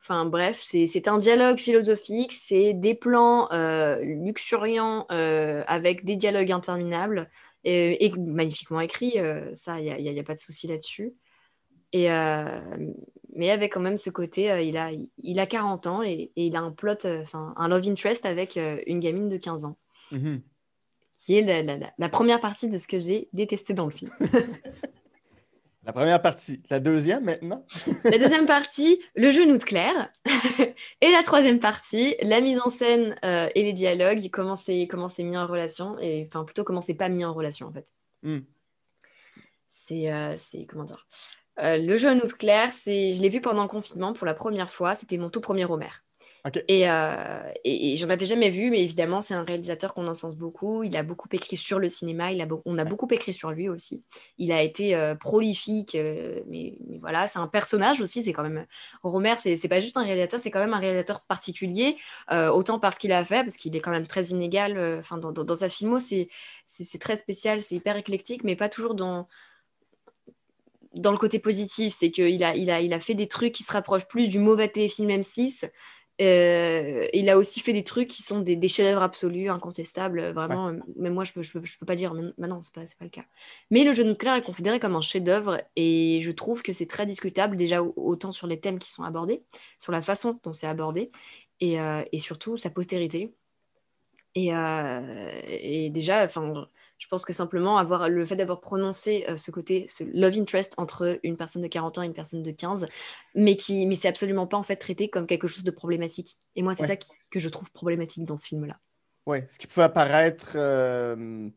Enfin bref, c'est un dialogue philosophique, c'est des plans luxuriants avec des dialogues interminables et, magnifiquement écrits. euh, ça, il n'y a, a- pas de souci là-dessus. Mais avec quand même ce côté, il, a, il a 40 ans et, il a un plot, enfin un love interest avec une gamine de 15 ans, Mhm. Qui est la, la- la- la première partie de ce que j'ai détesté dans le film. *laughs* La première partie. La deuxième maintenant? La deuxième partie, le genou de Claire. *laughs* et la troisième partie, la mise en scène euh, et les dialogues, comment c'est comment c'est mis en relation, et enfin plutôt comment c'est pas mis en relation en fait. Hmm. C'est euh, c'est- comment dire Euh, Le genou de Claire, c'est je l'ai vu pendant le confinement pour la première fois. C'était mon tout premier Homer. Et, euh, et, et j'en avais jamais vu, mais évidemment, c'est un réalisateur qu'on encense beaucoup. Il a beaucoup écrit sur le cinéma, il a on a beaucoup écrit sur lui aussi. Il a été euh, prolifique, euh, mais, mais voilà, c'est un personnage aussi. C'est quand même Romer, c'est pas juste un réalisateur, c'est quand même un réalisateur particulier, autant par ce qu'il a fait, parce qu'il est quand même très inégal. Enfin, dans, dans, dans sa filmo, c'est très spécial, c'est hyper éclectique, mais pas toujours dans dans le côté positif, c'est qu'il a, il a, il a fait des trucs qui se rapprochent plus du mauvais téléfilm M6. Euh, il a aussi fait des trucs qui sont des, des chefs-d'œuvre absolus, incontestables, euh, vraiment. euh, Mais moi, je peux, je peux, pas dire. Mais non, c'est pas, c'est pas le cas. Mais le Genou de Claire est considéré comme un chef-d'œuvre et je trouve que c'est très discutable, déjà au- autant sur les thèmes qui sont abordés, sur la façon dont c'est abordé et, euh, et surtout sa postérité. Et, euh, et déjà, enfin, je pense que simplement avoir le fait d'avoir prononcé euh, ce côté, ce love interest entre une personne de 40 ans et une personne de 15, mais qui, mais c'est absolument pas en fait traité comme quelque chose de problématique. Et moi, c'est Ouais. ça qui- que je trouve problématique dans ce film-là. Oui, ce qui pouvait apparaître euh,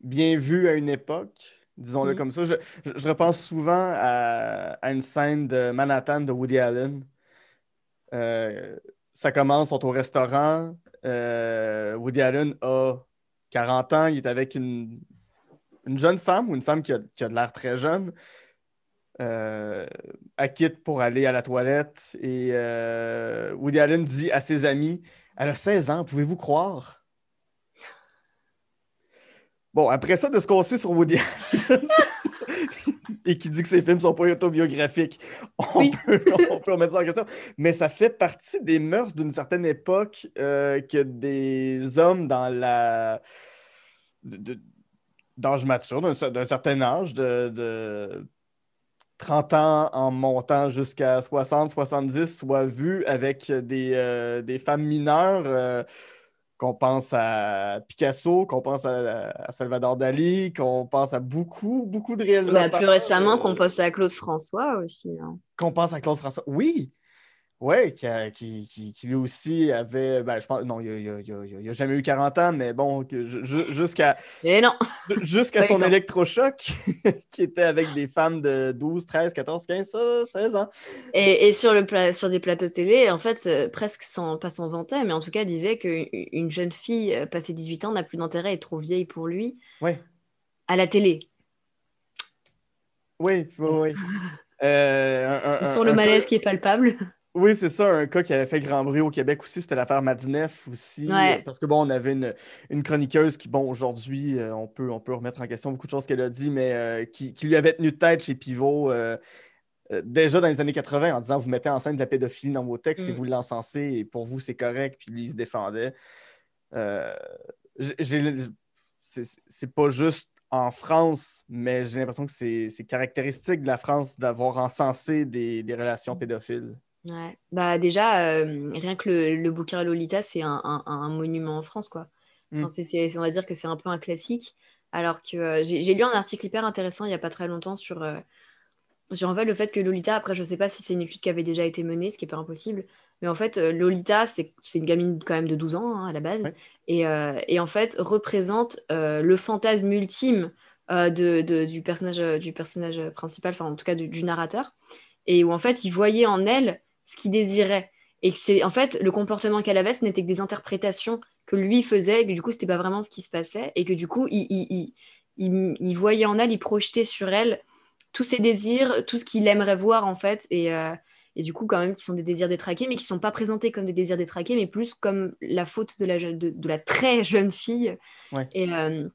bien vu à une époque, disons-le comme ça. Je, je- je repense souvent à, à une scène de Manhattan de Woody Allen. Euh, ça commence, on est au restaurant. euh, Woody Allen a 40 ans, il est avec une, une jeune femme ou une femme qui a, qui a de l'air très jeune. Euh, quitte pour aller à la toilette et euh, Woody Allen dit à ses amis Elle a 16 ans, pouvez-vous croire Bon, après ça, de ce qu'on sait sur Woody Allen *laughs* *laughs* et qui dit que ses films sont pas autobiographiques, on, Oui. peut, on peut remettre ça en question. Mais ça fait partie des mœurs d'une certaine époque euh, que des hommes dans la. d'âge mature, d'un cer- d'un certain âge, de, de 30 ans en montant jusqu'à 60, 70, soient vus avec des, euh, des femmes mineures. euh, qu'on pense à Picasso, qu'on pense à, à Salvador Dali, qu'on pense à beaucoup, beaucoup de Bah, réalisateurs. plus récemment, euh, qu'on pense à Claude François aussi. hein. qu'on pense à Claude François. Oui! Oui, qui, a- qui, qui- qui lui aussi avait. Ben, je pense. Non, il n'a jamais eu 40 ans, mais bon, jusqu'à non, jusqu'à Ouais, son électrochoc, *laughs* qui était avec des femmes de 12, 13, 14, 15, ça, 16 ans. Et, et sur, le pla- sur des plateaux télé, en fait, euh, presque sans, pas s'en vantait, mais en tout cas disait qu'une jeune fille euh, passée 18 ans n'a plus d'intérêt, est trop vieille pour lui Oui, à la télé. oui, oui, oui. *laughs* Euh, un- un- Sur le un malaise qui est palpable. Oui, c'est ça. Un cas qui avait fait grand bruit au Québec aussi, c'était l'affaire Madinef aussi. Ouais. euh, Parce que bon, on avait une, une chroniqueuse qui, bon, aujourd'hui, euh, on peut, on peut remettre en question beaucoup de choses qu'elle a dit, mais euh, qui, qui lui avait tenu tête chez Pivot euh, déjà dans les années 80 en disant Vous mettez en scène de la pédophilie dans vos textes et Mm. vous l'encensez et pour vous c'est correct, puis lui il se défendait. C'est pas juste en France, mais j'ai l'impression que c'est c'est caractéristique de la France d'avoir encensé des, des relations pédophiles. Ouais. Bah déjà, euh, rien que le, le bouquin Lolita, c'est un, un- un monument en France, quoi. Enfin, Mm. c'est- c'est- on va dire que c'est un peu un classique. Alors que euh, j'ai lu un article hyper intéressant il n'y a pas très longtemps sur, euh, sur en fait, le fait que Lolita, après je sais pas si c'est une étude qui avait déjà été menée, ce qui n'est pas impossible, mais en fait Lolita, c'est c'est une gamine quand même de 12 ans hein, à la base, Ouais. et, et en fait représente le fantasme ultime de, de- du, personnage, du personnage principal, enfin en tout cas du, du narrateur, et où en fait il voyait en elle ce qu'il désirait. Et que c'est en fait le comportement qu'elle avait, ce n'était que des interprétations que lui faisait, et que du coup, c'était pas vraiment ce qui se passait, et que du coup, il, il, il, il- voyait en elle, il projetait sur elle tous ses désirs, tout ce qu'il aimerait voir en fait, et, euh, et du coup, quand même, qui sont des désirs détraqués, mais qui sont pas présentés comme des désirs détraqués, mais plus comme la faute de la, de, de la très jeune fille. Ouais. Et, euh,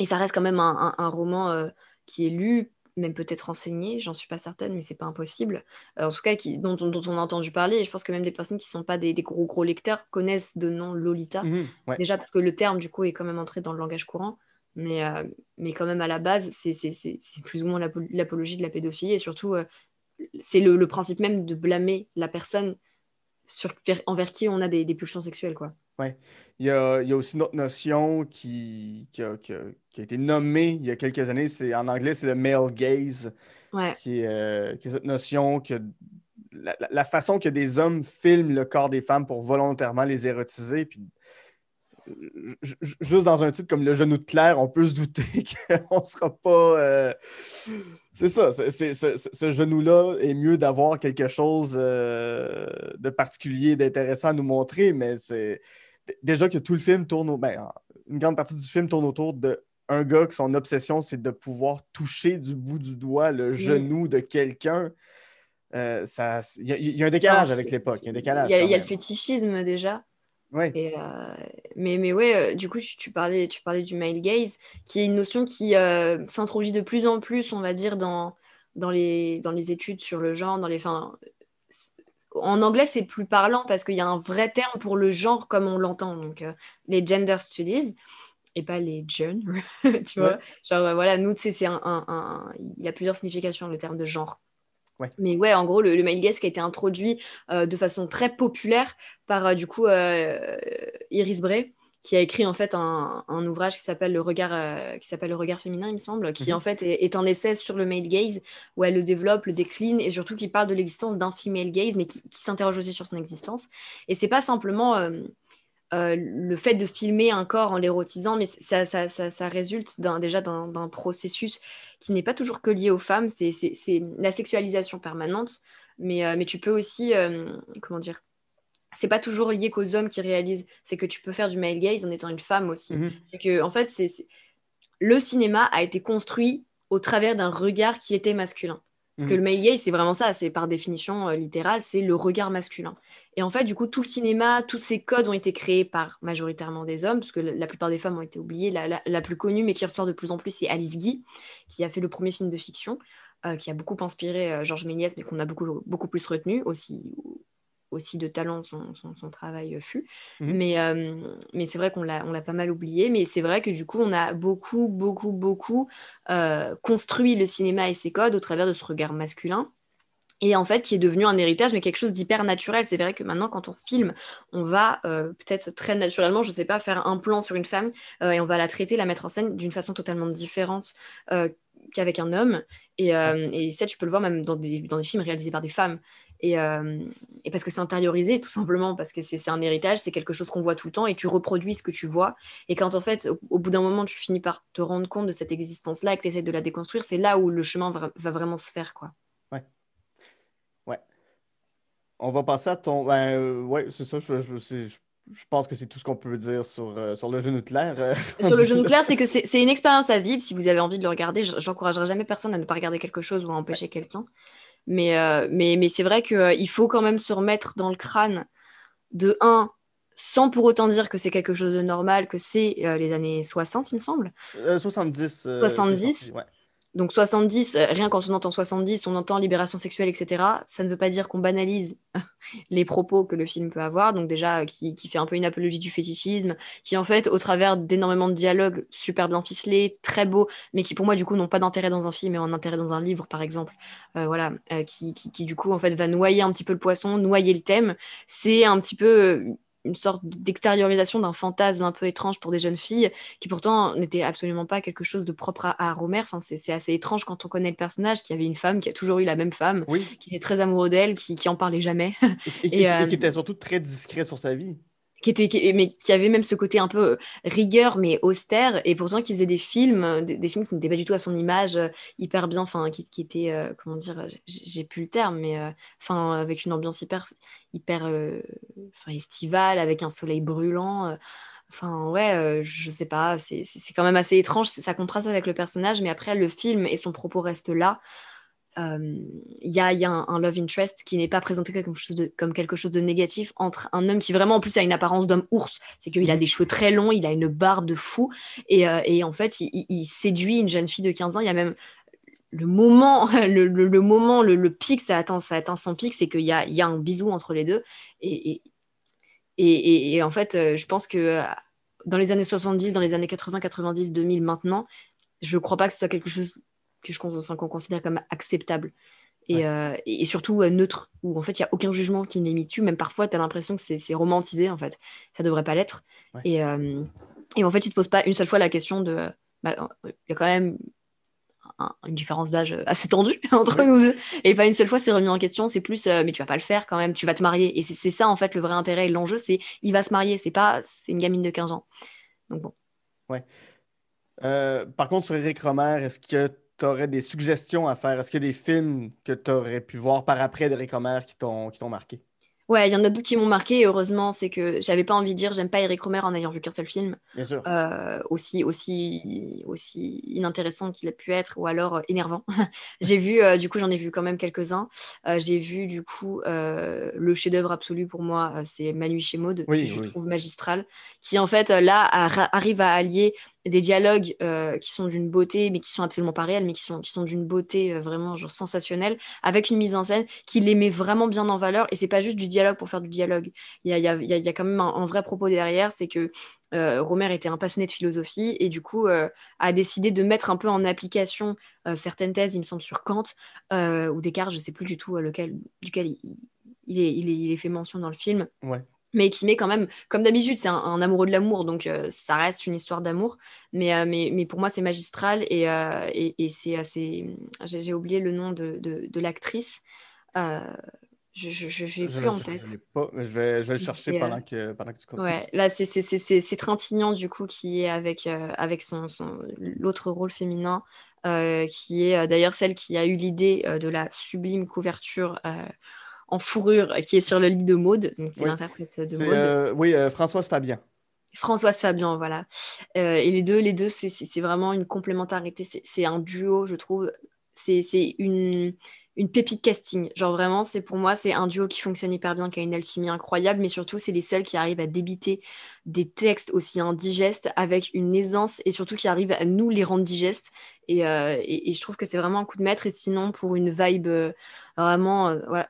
et ça reste quand même un, un- un roman euh, qui est lu, même peut-être enseigné, j'en suis pas certaine, mais c'est pas impossible. Euh, en tout cas, qui, dont, dont on a entendu parler, et je pense que même des personnes qui sont pas des, des gros gros lecteurs connaissent de nom Lolita. Mhm, ouais. Déjà parce que le terme, du coup, est quand même entré dans le langage courant. Mais, euh, mais quand même, à la base, c'est plus ou moins l'apo- l'apologie de la pédophilie. Et surtout, euh, c'est le, le principe même de blâmer la personne sur, envers qui on a des, des pulsions sexuelles. Quoi. Il y a, il y a aussi une autre notion qui, qui, a, qui a- qui a été nommée il y a quelques années. C'est, en anglais, c'est le male gaze, Ouais. qui est, euh, qui est cette notion que la, la- façon que des hommes filment le corps des femmes pour volontairement les érotiser. Puis, euh, ju- ju- juste dans un titre comme Le genou de Claire, on peut se douter *laughs* qu'on ne sera pas. euh, C'est ça, ce, genou-là est mieux d'avoir quelque chose euh, de particulier, d'intéressant à nous montrer, mais c'est déjà que tout le film tourne au. Ben, en- une grande partie du film tourne autour de un gars que son obsession, c'est de pouvoir toucher du bout du doigt le genou de quelqu'un. Euh, ça, il y, a- il y a un décalage Non, avec l'époque. Il y a un décalage. Il y a, y le fétichisme déjà. Ouais. Et, euh, mais, mais ouais, euh, du coup, tu, tu parlais, tu parlais du male gaze, qui est une notion qui s'introduit de plus en plus, on va dire, dans, dans, les, dans les études sur le genre. Dans les, fin, en anglais, c'est plus parlant parce qu'il y a un vrai terme pour le genre comme on l'entend. Donc, euh, les gender studies et pas les jeunes, *laughs* tu vois. Ouais. Genre, euh, voilà, nous, c'est un, un- un- il y a plusieurs significations, le terme de genre. Ouais. Mais ouais, en gros, le, le male gaze qui a été introduit euh, de façon très populaire par, euh, du coup, Iris Bray, qui a écrit en fait un, un ouvrage qui s'appelle le regard euh, qui s'appelle le regard féminin il me semble qui Mhm. en fait est, est un essai sur le male gaze où elle le développe le décline et surtout qui parle de l'existence d'un female gaze mais qui, qui s'interroge aussi sur son existence. Et c'est pas simplement euh, le fait de filmer un corps en l'érotisant, mais ça, ça, ça, résulte déjà d'un processus qui n'est pas toujours que lié aux femmes, c'est la sexualisation permanente, mais, mais tu peux aussi, comment dire, c'est pas toujours lié qu'aux hommes qui réalisent, c'est que tu peux faire du male gaze en étant une femme aussi. Mhm. C'est que, en fait, c'est le cinéma a été construit au travers d'un regard qui était masculin. Parce que mhm. le male gaze, c'est vraiment ça, c'est par définition euh, littérale, c'est le regard masculin. Et en fait, du coup, tout le cinéma, tous ces codes ont été créés par majoritairement des hommes, parce que la, plupart des femmes ont été oubliées. La, plus connue, mais qui ressort de plus en plus, c'est Alice Guy, qui a fait le premier film de fiction, euh, qui a beaucoup inspiré euh, Georges Méliès, mais qu'on a beaucoup, beaucoup plus retenu, aussi, aussi de talent son, son, travail euh, fut. Mmh. Mais, euh, mais c'est vrai qu'on l'a, on l'a pas mal oublié. Mais c'est vrai que du coup, on a beaucoup, beaucoup, beaucoup euh, construit le cinéma et ses codes au travers de ce regard masculin. Et en fait, qui est devenu un héritage, mais quelque chose d'hyper naturel. C'est vrai que maintenant, quand on filme, on va peut-être très naturellement, je ne sais pas, faire un plan sur une femme et on va la traiter, la mettre en scène d'une façon totalement différente qu'avec un homme. Et, et, ça, tu peux le voir même dans des, dans des films réalisés par des femmes. Euh, et, parce que c'est intériorisé, tout simplement, parce que c'est un héritage, c'est quelque chose qu'on voit tout le temps et tu reproduis ce que tu vois. Et quand en fait, au, bout d'un moment, tu finis par te rendre compte de cette existence-là et que tu essaies de la déconstruire, c'est là où le chemin va, vraiment se faire. Quoi. Ouais. Ouais. On va passer à ton. Ben, euh, ouais, c'est ça. Je, je, pense que c'est tout ce qu'on peut dire sur, euh, sur le jeu nucléaire. sur *laughs* le jeu nucléaire, c'est que c'est une expérience à vivre. Si vous avez envie de le regarder, j'encouragerai jamais personne à ne pas regarder quelque chose ou à empêcher quelqu'un. Mais, euh, mais, mais c'est vrai qu'il euh, faut quand même se remettre dans le crâne de 1, sans pour autant dire que c'est quelque chose de normal, que c'est euh, les années 60, il me semble. 70. 70. Ouais. Donc 70, euh, rien quand on entend 70, on entend libération sexuelle, etc. Ça ne veut pas dire qu'on banalise *laughs* les propos que le film peut avoir, donc déjà qui, fait un peu une apologie du fétichisme, qui en fait, au travers d'énormément de dialogues super bien ficelés, très beaux, mais qui pour moi du coup n'ont pas d'intérêt dans un film, ont un intérêt dans un livre par exemple, euh, voilà, euh, qui, qui, du coup en fait va noyer un petit peu le poisson, noyer le thème. C'est un petit peu une sorte d'extériorisation d'un fantasme un peu étrange pour des jeunes filles, qui pourtant n'était absolument pas quelque chose de propre à, à Romer. Enfin, c'est assez étrange quand on connaît le personnage, qui avait une femme, qui a toujours eu la même femme, qui était très amoureux d'elle, qui, qui en parlait jamais. et, et, qui était surtout très discret sur sa vie qui était mais qui avait même ce côté un peu euh, rigueur mais austère. Et pourtant qui faisait des films euh, des, films qui n'étaient pas du tout à son image euh, hyper bien enfin qui, qui étaient comment dire j'ai plus le terme mais enfin avec une ambiance hyper hyper estivale avec un soleil brûlant Enfin, ouais, je sais pas, c'est quand même assez étrange, ça contraste avec le personnage, mais après, le film et son propos restent là il y a, y a un, love interest qui n'est pas présenté comme quelque, chose de, comme quelque chose de négatif entre un homme qui vraiment en plus a une apparence d'homme ours, c'est qu'il a mhm. des cheveux très longs, il a une barbe de fou et, euh, et en fait il, séduit une jeune fille de 15 ans, il y a même le moment, *laughs* le, le, moment, le, pic, ça atteint, ça atteint son pic, c'est qu'il y a, y a un bisou entre les deux. Et, et, et en fait euh, je pense que euh, dans les années 70, dans les années 80, 90, 2000 maintenant, je ne crois pas que ce soit quelque chose que je enfin, qu'on considère comme acceptable. Et, euh, et, surtout euh, neutre, où en fait il n'y a aucun jugement qui n'est mis dessus, même parfois tu as l'impression que c'est romantisé en fait, ça devrait pas l'être. Et, euh, et, en fait il ne se pose pas une seule fois la question de. Bah, il y a quand même une différence d'âge assez tendue *laughs* entre nous deux, et pas une seule fois c'est remis en question, c'est plus mais tu vas pas le faire quand même, tu vas te marier. Et c'est ça en fait le vrai intérêt et l'enjeu, c'est il va se marier, c'est pas c'est une gamine de 15 ans. Donc bon. Ouais. par contre, sur Eric Romer, est-ce que tu aurais des suggestions à faire? Est-ce qu'il y a des films que tu aurais pu voir par après d'Eric Romer qui t'ont marqué? Ouais, il y en a d'autres qui m'ont marqué. heureusement, c'est que j'avais pas envie de dire j'aime pas Eric Romer en ayant vu qu'un seul film. Bien sûr. Euh, aussi, aussi, aussi inintéressant qu'il a pu être, ou alors euh, énervant. *laughs* j'ai vu, euh, du coup, j'en ai vu quand même quelques-uns. j'ai vu, du coup, le chef-d'œuvre absolu pour moi, c'est Manu chez Maud, que je trouve magistral, qui en fait, là, arrive à allier des dialogues euh, qui sont d'une beauté, mais qui sont absolument pas réels, mais qui sont, qui sont d'une beauté euh, vraiment genre sensationnelle, avec une mise en scène qui les met vraiment bien en valeur. Et c'est pas juste du dialogue pour faire du dialogue. Il y a, y a, y a quand même un, vrai propos derrière, c'est que euh, était un passionné de philosophie et du coup a décidé de mettre un peu en application certaines thèses, il me semble, sur Kant ou Descartes, je sais plus du tout lequel, duquel il, il, est, il, fait mention dans le film. Ouais mais qui met quand même, comme d'habitude, c'est un, amoureux de l'amour, donc euh, ça reste une histoire d'amour. Mais, euh, mais, mais, pour moi, c'est magistral et, euh, et, et c'est assez. J'ai oublié le nom de, de, de l'actrice. Je n'ai plus en tête. Je, pas, mais je, vais, je vais le chercher pendant que, pendant que tu continues. Ouais, là, c'est Trintignant, du coup, qui est avec, avec son, son l'autre rôle féminin, qui est d'ailleurs celle qui a eu l'idée de la sublime couverture en fourrure qui est sur le lit de Maude. Donc, c'est l'interprète de Maude. oui, Françoise Fabien. Françoise Fabian, voilà. Euh, et les deux, les deux c'est vraiment une complémentarité. C'est un duo, je trouve. C'est une, une pépite casting. Genre vraiment, c'est pour moi, c'est un duo qui fonctionne hyper bien, qui a une alchimie incroyable, mais surtout, c'est les seuls qui arrivent à débiter des textes aussi indigestes avec une aisance et surtout qui arrivent à nous les rendre digestes. Et, euh, et, je trouve que c'est vraiment un coup de maître. Et sinon, pour une vibe euh, vraiment, voilà,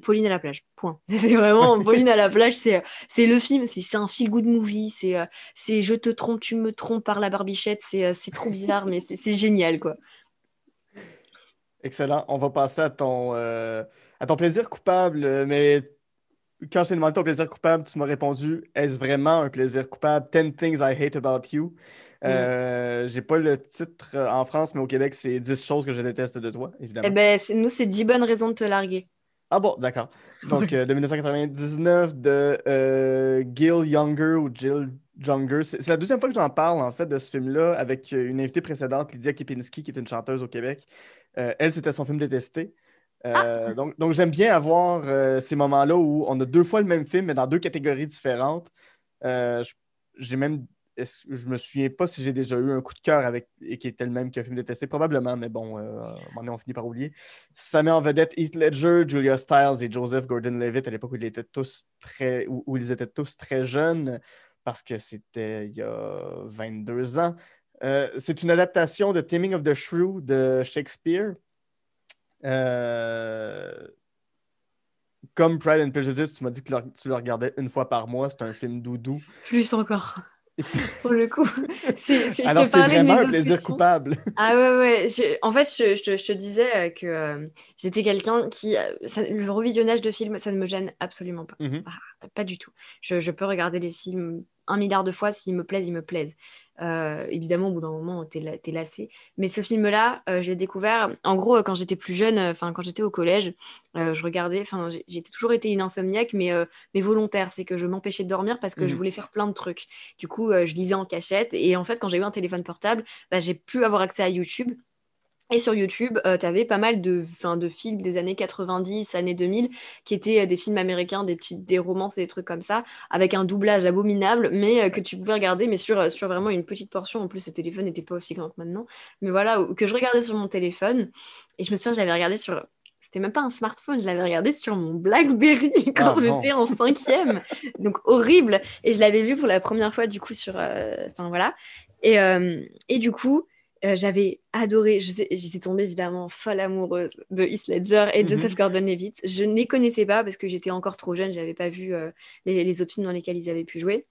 Pauline à la plage, point. *laughs* C'est vraiment Pauline à la plage, c'est, c'est le film, c'est, un feel-good movie, c'est, euh, c'est je te trompe, tu me trompes par la barbichette, c'est, euh, c'est trop bizarre, mais c'est, génial, quoi. Excellent. On va passer à ton, euh, à ton plaisir coupable, mais quand je t'ai demandé ton plaisir coupable, tu m'as répondu est-ce vraiment un plaisir coupable? 10 Things I Hate About You. Mm. J'ai pas le titre en France, mais au Québec, c'est 10 choses que je déteste de toi, évidemment. Eh ben, nous, c'est 10 bonnes raisons de te larguer. Ah bon, d'accord. Donc, euh, de 1999, de euh, Gil Younger ou Jill Younger. C'est la deuxième fois que j'en parle, en fait, de ce film-là, avec euh, une invitée précédente, Lydia Kipinski, qui est une chanteuse au Québec. elle, c'était son film détesté. Ah! Donc, donc j'aime bien avoir ces moments-là où on a deux fois le même film, mais dans deux catégories différentes. j'ai même je me souviens pas si j'ai déjà eu un coup de cœur avec et qui était le même qu'un film détesté, probablement, mais bon, euh, on finit par oublier. Ça met en vedette Heath Ledger, Julia Stiles et Joseph Gordon-Levitt à l'époque où ils étaient tous très où, ils étaient tous très jeunes parce que c'était il y a 22 ans. Euh, c'est une adaptation de Taming of the Shrew de Shakespeare. Euh, comme Pride and Prejudice, tu m'as dit que tu le regardais une fois par mois. C'est un film doudou. Plus encore. *laughs* pour le coup. Alors, c'est vraiment un plaisir coupable. *laughs* Ah ouais, ouais. en fait, je, je, te disais euh, que euh, j'étais quelqu'un qui. Euh, le revisionnage de films, ça ne me gêne absolument pas. Mm-hmm. Ah, pas du tout. Je, je, peux regarder des films un milliard de fois. S'ils me plaisent, ils me plaisent. Euh, évidemment, au bout d'un moment, t'es es lassé. Mais ce film-là, euh, j'ai découvert, en gros, euh, quand j'étais plus jeune, enfin, quand j'étais au collège, je regardais, enfin, j'ai toujours été une insomniaque, mais, mais volontaire. C'est que je m'empêchais de dormir parce que je mmh. voulais faire plein de trucs. Du coup, je lisais en cachette. Et en fait, quand j'ai eu un téléphone portable, bah, j'ai pu avoir accès à YouTube. Et sur YouTube, euh, tu avais pas mal de, de films des années 90, années 2000, qui étaient euh, des films américains, des, petites, des romances et des trucs comme ça, avec un doublage abominable, mais euh, que tu pouvais regarder, mais sur, sur vraiment une petite portion. En plus, le téléphone n'était pas aussi grand que maintenant. Mais voilà, que je regardais sur mon téléphone. Et je me souviens, j'avais regardé sur. C'était même pas un smartphone, je l'avais regardé sur mon Blackberry *laughs* quand ah, j'étais en cinquième. Donc horrible. Et je l'avais vu pour la première fois, du coup, sur. Enfin voilà. Et, et du coup, euh, j'avais adoré, j'étais tombée évidemment folle amoureuse de Heath Ledger et mhm. Joseph Gordon-Levitt. Je ne les connaissais pas parce que j'étais encore trop jeune, je n'avais pas vu euh, les, les, autres films dans lesquels ils avaient pu jouer.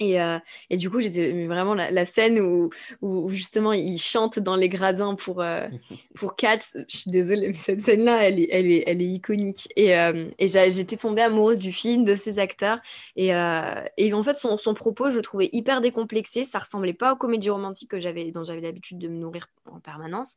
Et, euh, et, du coup, j'étais vraiment la, scène où, où, justement il chante dans les gradins pour, euh, *laughs* pour Kat. Je suis désolée, mais cette scène-là, elle est, elle, est, elle est iconique. Et, euh, et j'étais tombée amoureuse du film, de ses acteurs. Et, et en fait, son, son, propos, je le trouvais hyper décomplexé. Ça ressemblait pas aux comédies romantiques que dont j'avais l'habitude de me nourrir en permanence.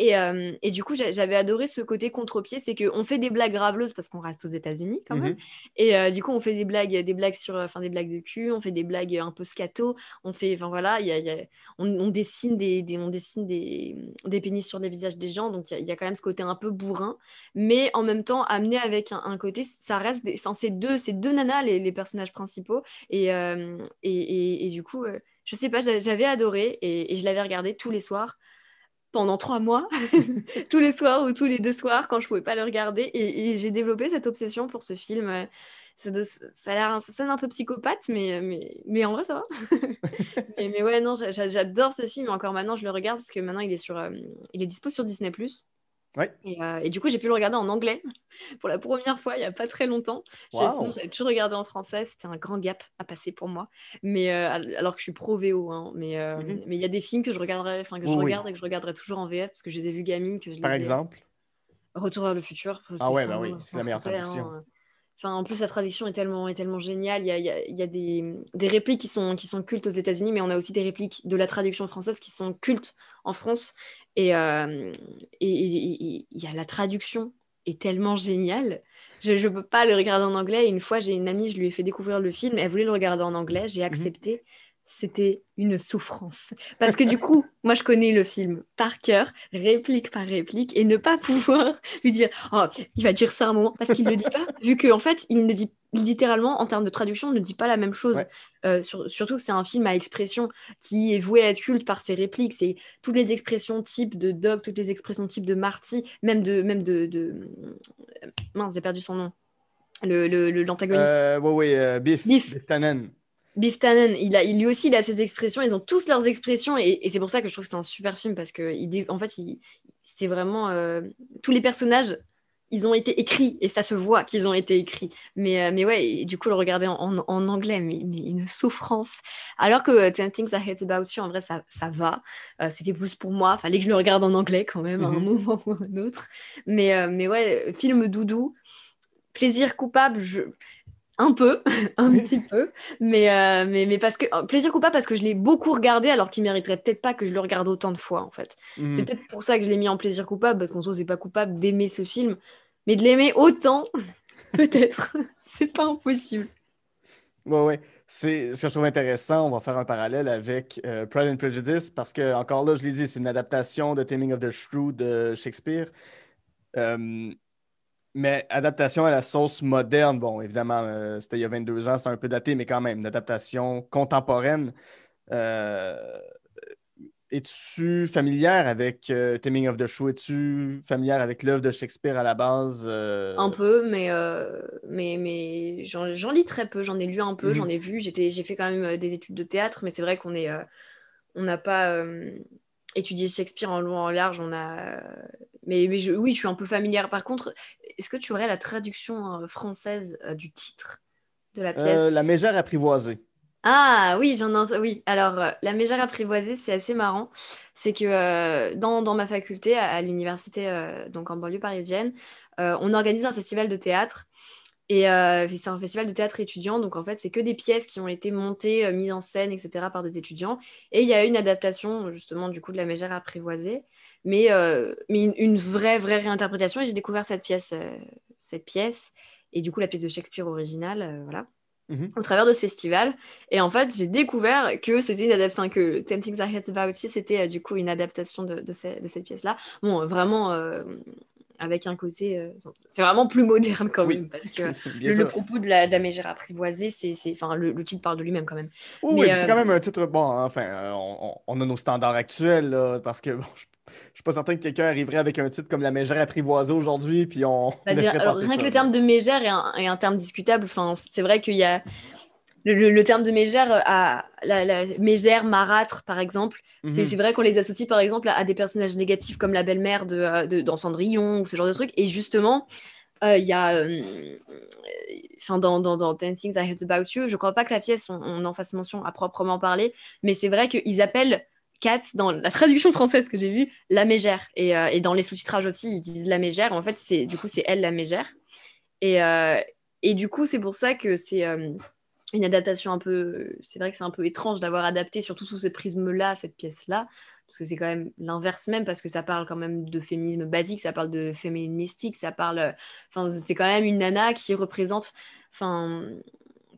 Euh, et, du coup, j'avais adoré ce côté contre-pied, c'est qu'on fait des blagues graveleuses parce qu'on reste aux États-Unis quand même. Mhm. Et euh, du coup, on fait des blagues, des blagues sur, enfin des blagues de cul, on fait des blagues un peu scato, on fait, enfin voilà, y a, on, dessine des, on dessine des, des, pénis sur les visages des gens, donc il y, a quand même ce côté un peu bourrin, mais en même temps amené avec un, côté, ça reste, des, c'est deux, c'est deux nanas les, les, personnages principaux, et, euh, et, et, du coup, je sais pas, j'avais adoré et je l'avais regardé tous les soirs pendant trois mois, *laughs* tous les soirs ou tous les deux soirs quand je pouvais pas le regarder. Et, j'ai développé cette obsession pour ce film. Ça, ça a l'air ça sonne un peu psychopathe, mais, mais, mais en vrai, ça va. *laughs* mais, ouais, non, j'adore ce film. Encore maintenant, je le regarde parce que maintenant, il est, sur, euh, il est dispo sur Disney. Euh, et, du coup, j'ai pu le regarder en anglais *laughs* pour la première fois il n'y a pas très longtemps. J'avais toujours regardé en français, c'était un grand gap à passer pour moi. Mais euh, alors que je suis pro VO, hein. mais euh, mhm. mais il y a des films que je regarderai, enfin que je regarde et que je regarderai toujours en VF parce que je les ai vus gamines, que je Par exemple. Retour vers le futur. Ah ouais, bah oui, c'est la meilleure traduction. Hein. Enfin, en plus, la traduction est tellement, est tellement géniale. Il y a, il y a des, des, répliques qui sont, qui sont cultes aux États-Unis, mais on a aussi des répliques de la traduction française qui sont cultes en France. Et il y a la traduction est tellement génial. Je ne peux pas le regarder en anglais. Une fois, j'ai une amie, je lui ai fait découvrir le film. Elle voulait le regarder en anglais. J'ai mhm. accepté c'était une souffrance. Parce que du coup, *laughs* moi, je connais le film par cœur, réplique par réplique, et ne pas pouvoir *laughs* lui dire Oh, il va dire ça un moment, parce qu'il ne le dit pas, *laughs* vu qu'en en fait, il ne dit littéralement, en termes de traduction, ne dit pas la même chose. Euh, surtout que c'est un film à expression qui est voué à être culte par ses répliques. C'est toutes les expressions type de Doc, toutes les expressions type de Marty, même de. Même de, de... Mince, j'ai perdu son nom. L'antagoniste. Le, le, euh, oui, oui, Biff. Biff. Biff Tannen. Biff Tannen, il a, il, lui aussi, il a ses expressions. Ils ont tous leurs expressions. Et, c'est pour ça que je trouve que c'est un super film parce que, il, en fait, c'est vraiment. Euh, tous les personnages, ils ont été écrits et ça se voit qu'ils ont été écrits. Mais, euh, mais ouais, du coup, le regarder en, anglais, mais, une souffrance. Alors que uh, Ten Things I Hate About You, en vrai, ça, ça va. C'était plus pour moi. Fallait que je le regarde en anglais quand même à un mhm. moment ou à un autre. Mais, mais ouais, film doudou. Plaisir coupable, je un peu, *laughs* un petit peu, mais, euh, mais, mais, parce que euh, plaisir coupable parce que je l'ai beaucoup regardé alors qu'il mériterait peut-être pas que je le regarde autant de fois en fait. Mhm. C'est peut-être pour ça que je l'ai mis en plaisir coupable parce qu'en soi c'est pas coupable d'aimer ce film, mais de l'aimer autant, *laughs* peut-être, *laughs* c'est pas impossible. Ouais ouais, c'est ce que je trouve intéressant. On va faire un parallèle avec euh, Pride and Prejudice parce que encore là je l'ai dit, c'est une adaptation de Taming of the Shrew de Shakespeare. Mais adaptation à la sauce moderne, bon, évidemment, euh, c'était il y a 22 ans, c'est un peu daté, mais quand même, une adaptation contemporaine. Euh, es-tu familière avec euh, Taming of the Show? Es-tu familière avec l'œuvre de Shakespeare à la base? Un peu, mais, mais, mais j'en lis très peu. J'en ai lu un peu, j'en mhm. ai vu. J'ai fait quand même des études de théâtre, mais c'est vrai qu'on est, on n'a pas étudié Shakespeare en long en large. On a mais, oui, je suis un peu familière. Par contre, est-ce que tu aurais la traduction euh, française euh, du titre de la pièce? Euh, La mégère apprivoisée. Ah oui, j'en ai oui. Alors la mégère apprivoisée, c'est assez marrant. C'est que dans, ma faculté à, l'université, donc en banlieue parisienne, on organise un festival de théâtre. Et c'est un festival de théâtre étudiant, donc en fait, c'est que des pièces qui ont été montées, mises en scène, etc., par des étudiants. Et il y a une adaptation, justement, du coup, de La Mégère apprivoisée mais, euh, mais une, vraie, vraie réinterprétation. Et j'ai découvert cette pièce, euh, cette pièce, et du coup la pièce de Shakespeare originale, euh, voilà, mhm. au travers de ce festival. Et en fait, j'ai découvert que c'était une adaptation, que Ten Things I Hate About You, c'était du coup une adaptation de, de, cette pièce-là. Bon, vraiment avec un côté. c'est vraiment plus moderne quand même, parce que *laughs* le, propos de la, mégère apprivoisée, c'est, enfin, le, titre parle de lui-même quand même. Oui, c'est quand même un titre. Bon, enfin, on, a nos standards actuels, parce que *laughs* bon, je suis pas certain que quelqu'un arriverait avec un titre comme la mégère apprivoisée aujourd'hui, puis on. Bah, alors, rien que le terme de mégère est un, terme discutable. Enfin, c'est vrai qu'il y a le, terme de mégère à la, mégère marâtre, par exemple. C'est mhm. vrai qu'on les associe, par exemple, à, des personnages négatifs comme la belle-mère de, euh, de, dans Cendrillon ou ce genre de truc. Et justement, euh, il y a. Euh, enfin, dans, dans, dans, Ten Things I Heard About You, je crois pas que la pièce, on, on en fasse mention à proprement parler, mais c'est vrai qu'ils appellent Kat, dans la traduction française que j'ai vue, la mégère. Et, euh, et dans les sous-titrages aussi, ils disent la mégère. En fait, c'est du coup, c'est elle la mégère. Et, euh, et du coup, c'est pour ça que c'est euh, une adaptation un peu. C'est vrai que c'est un peu étrange d'avoir adapté, surtout sous ce prisme-là, cette pièce-là. Parce que c'est quand même l'inverse même, parce que ça parle quand même de féminisme basique, ça parle de féministique, ça parle. Enfin, c'est quand même une nana qui représente. Enfin,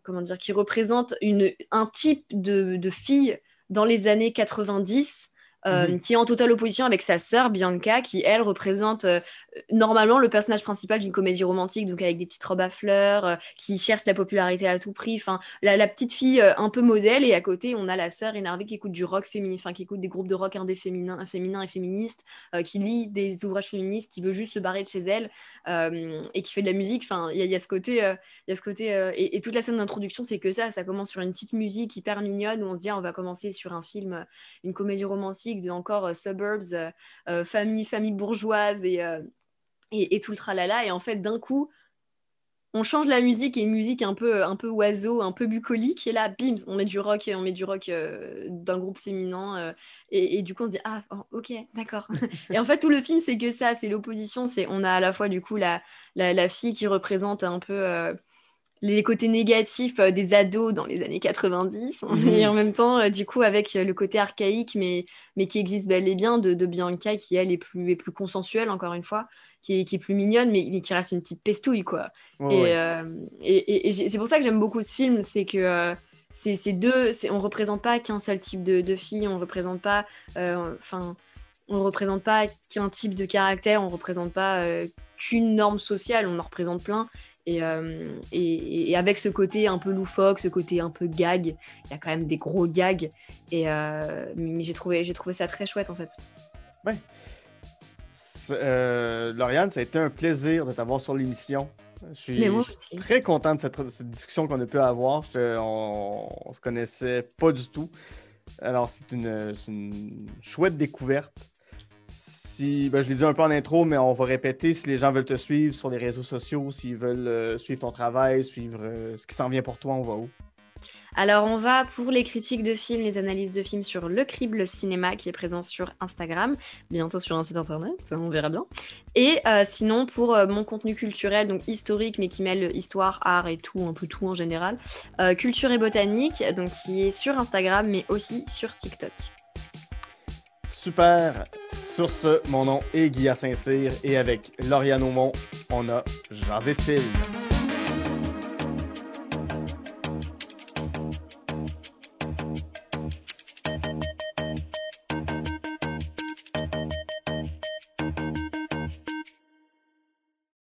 comment dire, qui représente une, un type de, de fille dans les années 90 euh, mhm. qui est en totale opposition avec sa sœur Bianca, qui elle représente euh, normalement le personnage principal d'une comédie romantique, donc avec des petites robes à fleurs, euh, qui cherche la popularité à tout prix. Enfin, la, petite fille un peu modèle, et à côté on a la sœur énervée qui écoute du rock féminin, enfin qui écoute des groupes de rock indé féminin, féminin et féministes, qui lit des ouvrages féministes, qui veut juste se barrer de chez elle et qui fait de la musique. Enfin, il y, a ce côté, il y a ce côté, et, toute la scène d'introduction c'est que ça, ça commence sur une petite musique hyper mignonne où on se dit ah, on va commencer sur un film, une comédie romantique de encore euh, suburbs, euh, euh, famille, famille bourgeoise et, et, tout le tralala. Et en fait, d'un coup, on change la musique et une musique un peu, un peu oiseau, un peu bucolique. Et là, bim, on met du rock, on met du rock d'un groupe féminin. et, du coup, on se dit, ah, oh, ok, d'accord. *laughs* et en fait, tout le film, c'est que ça, c'est l'opposition. C'est, on a à la fois, du coup, la, la, la, fille qui représente un peu les côtés négatifs euh, des ados dans les années 90, Mhm. et en même temps, euh, du coup, avec euh, le côté archaïque, mais, mais qui existe bel et bien de, de Bianca, qui, elle, est plus, est plus consensuelle, encore une fois, qui est, qui est plus mignonne, mais, mais qui reste une petite pestouille, quoi. Et ouais. euh, et, et- et j'ai- c'est pour ça que j'aime beaucoup ce film, c'est que euh, c'est deux, on représente pas qu'un seul type de, de fille, on représente pas, euh, enfin, on représente pas qu'un type de caractère, on représente pas qu'une norme sociale, on en représente plein. Et, euh, et, et avec ce côté un peu loufoque, ce côté un peu gag, il y a quand même des gros gags. Et euh, mais j'ai trouvé, j'ai trouvé ça très chouette en fait. C'est- euh, Lauriane, ça a été un plaisir de t'avoir sur l'émission. Je suis, je suis très content de cette, cette discussion qu'on a pu avoir. Je on, on se connaissait pas du tout. Alors, c'est une, c'est une chouette découverte. Si, ben, je l'ai dit un peu en intro, mais on va répéter si les gens veulent te suivre sur les réseaux sociaux, s'ils veulent euh, suivre ton travail, suivre euh, ce qui s'en vient pour toi, on va où? Alors, on va pour les critiques de films, les analyses de films sur Le Crible Cinéma qui est présent sur Instagram, bientôt sur un site internet, on verra bien. Et euh, sinon, pour euh, mon contenu culturel, donc historique, mais qui mêle histoire, art et tout, un peu tout en général, euh, Culture et Botanique, donc qui est sur Instagram, mais aussi sur TikTok. Super! Sur ce, mon nom est Guilla Saint-Cyr et avec Lauriane Aumont, on a Jasé de.